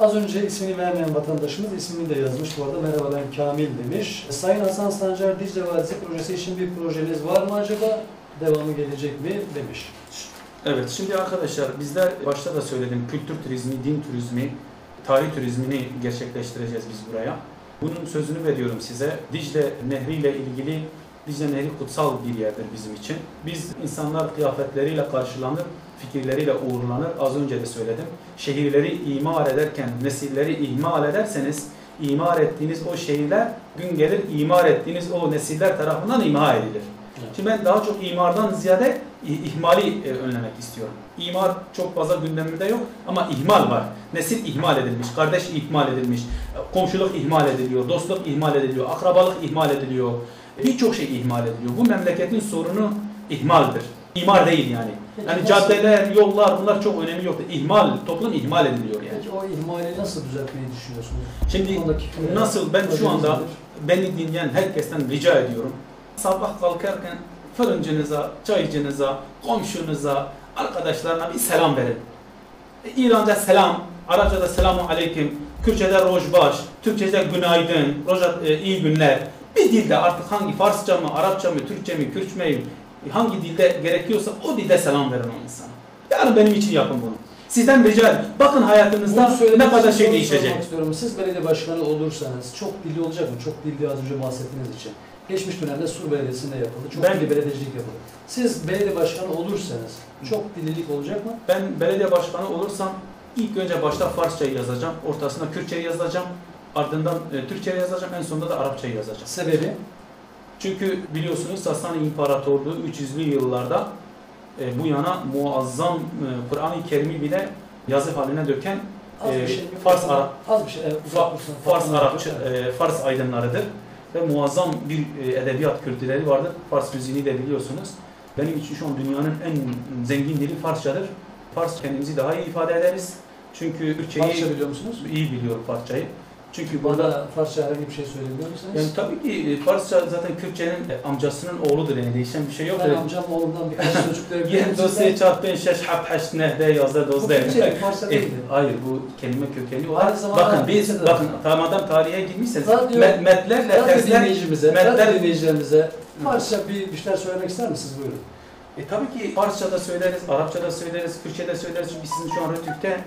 Speaker 1: Az önce ismini vermeyen vatandaşımız ismini de yazmış bu arada. Merhaba ben Kamil demiş. Sayın Hasan Sancar Dicle Vadisi projesi için bir projeniz var mı acaba? Devamı gelecek mi? Demiş.
Speaker 2: Evet, şimdi arkadaşlar bizler başta da söyledim kültür turizmi, din turizmi, tarih turizmini gerçekleştireceğiz biz buraya. Bunun sözünü veriyorum size. Dicle Nehri ile ilgili Dicle Nehri kutsal bir yerdir bizim için. Biz insanlar kıyafetleriyle karşılanır, fikirleriyle uğurlanır. Az önce de söyledim. Şehirleri imar ederken nesilleri ihmal ederseniz imar ettiğiniz o şehirler gün gelir imar ettiğiniz o nesiller tarafından imha edilir. Şimdi ben daha çok imardan ziyade ihmali e, önlemek istiyorum. İmar çok fazla gündemimde yok ama ihmal var. Nesil ihmal edilmiş, kardeş ihmal edilmiş, komşuluk ihmal ediliyor, dostluk ihmal ediliyor, akrabalık ihmal ediliyor. Birçok şey ihmal ediliyor. Bu memleketin sorunu ihmaldir. İmar değil yani.
Speaker 1: Peki
Speaker 2: Yani
Speaker 1: nasıl-
Speaker 2: caddeler, yollar bunlar çok önemi yok. İhmal, toplum ihmal ediliyor yani.
Speaker 1: Peki o ihmali nasıl düzeltmeyi düşünüyorsunuz?
Speaker 2: Şimdi nasıl ben şu anda beni dinleyen herkesten rica ediyorum. Sabah kalkarken fırıncınıza, çaycınıza, komşunuza, arkadaşlarına bir selam verin. E, İranca selam, Arapçada selamu aleyküm, Kürtçe'de rojbaş, Türkçe'de günaydın, roja, e, iyi günler. Bir dilde artık hangi Farsça mı, Arapça mı, Türkçe mi, Kürtçe mi, hangi dilde gerekiyorsa o dilde selam verin o insana. Yani benim için yapın bunu. Sizden rica ederim. Bakın hayatınızda ne kadar şey değişecek.
Speaker 1: istiyorum. Siz belediye başkanı olursanız çok dilli olacak mı? Çok dilli az önce bahsettiğiniz için. Geçmiş dönemde Sur Belediyesi'nde yapıldı. Çok
Speaker 2: Ben-
Speaker 1: dilli belediyecilik yapıldı. Siz belediye başkanı olursanız çok dillilik olacak mı?
Speaker 2: Ben belediye başkanı olursam ilk önce başta Farsçayı yazacağım, ortasına Kürtçeyi yazacağım, ardından e, Türkçeyi yazacağım, en sonunda da Arapçayı yazacağım.
Speaker 1: Sebebi?
Speaker 2: Çünkü biliyorsunuz Sasani İmparatorluğu 300'lü yıllarda e, bu yana muazzam e, Kur'an-ı Kerim'i bile yazı haline döken
Speaker 1: bir şey.
Speaker 2: Fars Arap-
Speaker 1: Az bir şey. Evet.
Speaker 2: Fars
Speaker 1: evet.
Speaker 2: e, Fars aydınlarıdır ve muazzam bir e, edebiyat kültürleri vardır. Fars müziğini de biliyorsunuz. Benim için şu an dünyanın en zengin dili Farsçadır. Fars kendimizi daha iyi ifade ederiz. Çünkü Türkçeyi
Speaker 1: Farsça biliyor musunuz?
Speaker 2: iyi biliyorum Farsçayı. Çünkü burada
Speaker 1: Farsça herhangi bir şey söyleyebiliyor musunuz?
Speaker 2: yani tabii ki e, Farsça zaten Kürtçenin e, amcasının oğludur yani değişen bir şey yok.
Speaker 1: ben amcam oğlumdan birkaç çocuk da
Speaker 2: Yen dosya çarpın şeş hap haş nehde yazda
Speaker 1: Bu
Speaker 2: dozda.
Speaker 1: Türkçe, Farsça
Speaker 2: E,
Speaker 1: değildi.
Speaker 2: hayır bu kelime kökeni o.
Speaker 1: Aynı zamanda
Speaker 2: Bakın biz bakın tam adam tarihe girmişseniz met, metlerle tersler
Speaker 1: dinleyicimize,
Speaker 2: metler-
Speaker 1: dinleyicilerimize Farsça bir, bir şeyler söylemek ister misiniz? Buyurun.
Speaker 2: E tabii ki Farsça'da söyleriz, Arapça'da söyleriz, Kürtçe'de söyleriz. Çünkü sizin şu an Rütük'te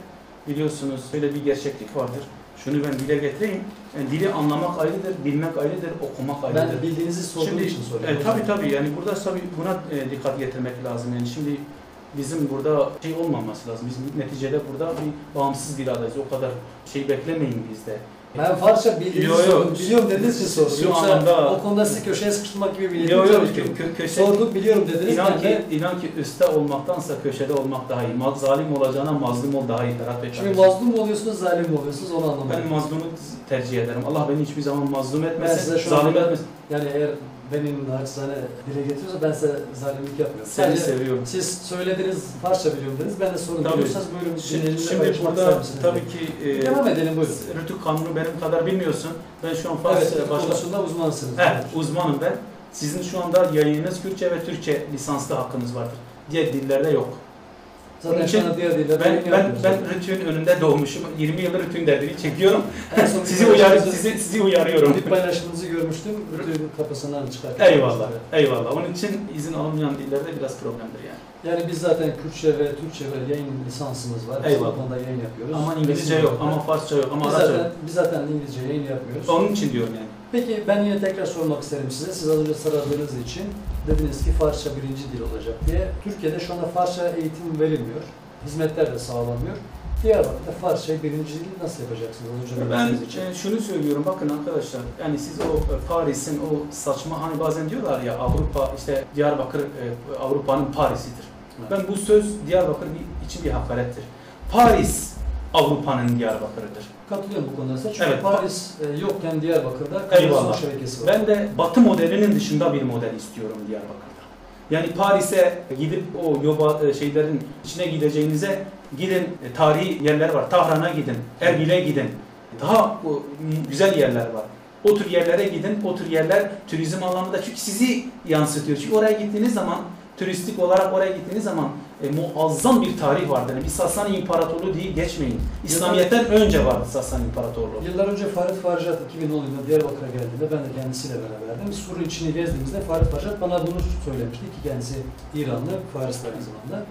Speaker 2: biliyorsunuz böyle bir gerçeklik vardır. Şunu ben dile getireyim. Yani dili anlamak ayrıdır, bilmek ayrıdır, okumak ayrıdır.
Speaker 1: Ben bildiğinizi sorduğum
Speaker 2: Şimdi,
Speaker 1: için soruyorum.
Speaker 2: e, tabii tabii yani burada tabii buna e, dikkat getirmek lazım. Yani şimdi bizim burada şey olmaması lazım. Biz neticede burada bir bağımsız bir adayız. O kadar şey beklemeyin bizde.
Speaker 1: Ben Farsça bildiğinizi
Speaker 2: Yo, yo.
Speaker 1: sordum. Biliyorum dediniz ki sordum.
Speaker 2: Şu
Speaker 1: Yoksa
Speaker 2: anlamda-
Speaker 1: o konuda sizi köşeye sıkıştırmak gibi bir niyetim
Speaker 2: Yok yok kö- köşe,
Speaker 1: Sorduk biliyorum dediniz.
Speaker 2: İnan ki,
Speaker 1: de
Speaker 2: inan ki üstte olmaktansa köşede olmak daha iyi. Ma- Zalim olacağına mazlum ol daha iyi Ferhat Bey.
Speaker 1: Şimdi
Speaker 2: kardeşim.
Speaker 1: mazlum oluyorsunuz, zalim oluyorsunuz onu anlamadım.
Speaker 2: Ben mazlumu tercih ederim. Allah beni hiçbir zaman mazlum etmesin, zalim etmesin.
Speaker 1: Yani eğer benim naçizane dile getiriyorsa ben size zalimlik yapmıyorum.
Speaker 2: Seni
Speaker 1: Sadece
Speaker 2: seviyorum.
Speaker 1: siz söylediniz, Farsça biliyorum dediniz. Ben de sorun
Speaker 2: Tabii.
Speaker 1: biliyorsanız buyurun.
Speaker 2: Şimdi, şimdi burada tabii ki e,
Speaker 1: Devam edelim buyurun.
Speaker 2: Rütük kanunu benim kadar bilmiyorsun. Ben şu an Farsça
Speaker 1: Evet,
Speaker 2: başla...
Speaker 1: konusunda uzmansınız.
Speaker 2: Evet, uzmanım ben. Sizin şu anda yayınınız Kürtçe ve Türkçe lisanslı hakkınız vardır. Diğer dillerde yok.
Speaker 1: Zaten
Speaker 2: için Ben ben ben Rütük'ün önünde doğmuşum. 20 yıldır Rütük'ün derdini çekiyorum. Sizi uyar sizi sizi uyarıyorum.
Speaker 1: Bir paylaşımınızı görmüştüm. Rütü'nün kapısından çıkarken.
Speaker 2: Eyvallah. Eyvallah. Onun için izin alınmayan dillerde biraz problemdir yani.
Speaker 1: Yani biz zaten Kürtçe ve Türkçe ve yayın lisansımız var. Biz
Speaker 2: Eyvallah.
Speaker 1: konuda yayın yapıyoruz.
Speaker 2: Ama İngilizce
Speaker 1: Resim
Speaker 2: yok,
Speaker 1: olarak.
Speaker 2: ama Farsça yok, ama
Speaker 1: biz
Speaker 2: Arapça
Speaker 1: zaten,
Speaker 2: yok.
Speaker 1: biz zaten İngilizce yayın yapmıyoruz.
Speaker 2: Onun için diyorum yani.
Speaker 1: Peki ben yine tekrar sormak isterim size. Siz az önce sıradığınız için dediniz ki Farsça birinci dil olacak diye. Türkiye'de şu anda Farsça eğitim verilmiyor. Hizmetler de sağlanmıyor. Diyarbakır'da Farsçayı birinci dil nasıl yapacaksınız? Az önce
Speaker 2: Ben
Speaker 1: için.
Speaker 2: e, şunu söylüyorum bakın arkadaşlar yani siz o e, Paris'in o saçma hani bazen diyorlar ya Avrupa işte Diyarbakır e, Avrupa'nın Paris'idir.
Speaker 1: Evet.
Speaker 2: Ben bu söz Diyarbakır için bir hakarettir. Paris Avrupa'nın Diyarbakır'ıdır.
Speaker 1: Katılıyorum bu konuda size. Çünkü
Speaker 2: Evet.
Speaker 1: Paris e, yokken Diyarbakır'da kanalizasyon
Speaker 2: Eyvallah.
Speaker 1: şebekesi var.
Speaker 2: Ben de Batı modelinin dışında bir model istiyorum Diyarbakır'da. Yani Paris'e gidip o yoba e, şeylerin içine gideceğinize gidin e, tarihi yerler var. Tahran'a gidin, Erbil'e gidin. Daha o, m, güzel yerler var. O tür yerlere gidin. O tür yerler turizm anlamında çünkü sizi yansıtıyor. Çünkü oraya gittiğiniz zaman turistik olarak oraya gittiğiniz zaman e, muazzam bir tarih vardır. Yani bir Sasani İmparatorluğu değil geçmeyin. İslamiyet'ten önce vardı Sasani İmparatorluğu.
Speaker 1: Yıllar önce Farid Farjat 2010 yılında Diyarbakır'a geldiğinde ben de kendisiyle beraberdim. Surun içini gezdiğimizde Farid Farjat bana bunu söylemişti ki kendisi İranlı, Faris'te aynı zamanda.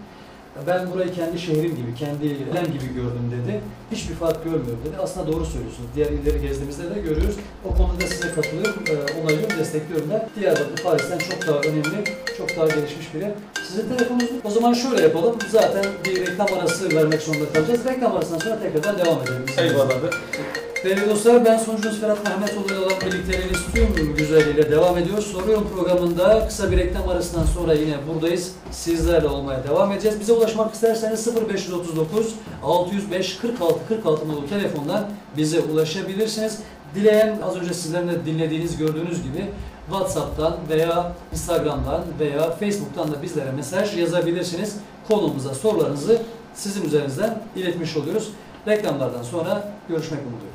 Speaker 1: Ben burayı kendi şehrim gibi, kendi ilem gibi gördüm dedi. Hiçbir fark görmüyorum dedi. Aslında doğru söylüyorsunuz. Diğer illeri gezdiğimizde de görüyoruz. O konuda size katılıyorum, e, onaylıyorum, destekliyorum da. Diyarbakır Paris'ten çok daha önemli, çok daha gelişmiş bir yer. Sizin telefonunuz O zaman şöyle yapalım. Zaten bir reklam arası vermek zorunda kalacağız. Reklam arasından sonra tekrardan devam edelim.
Speaker 2: Eyvallah.
Speaker 1: Değerli dostlar ben sunucunuz Ferhat Mehmetoğlu ile olan birlikteliğiniz tüm güzelliğiyle devam ediyor. Soruyorum programında kısa bir reklam arasından sonra yine buradayız. Sizlerle olmaya devam edeceğiz. Bize ulaşmak isterseniz 0539 605 46 46 nolu telefondan bize ulaşabilirsiniz. Dileyen az önce sizlerin de dinlediğiniz gördüğünüz gibi WhatsApp'tan veya Instagram'dan veya Facebook'tan da bizlere mesaj yazabilirsiniz. Konumuza sorularınızı sizin üzerinizden iletmiş oluyoruz. Reklamlardan sonra görüşmek umuduyla.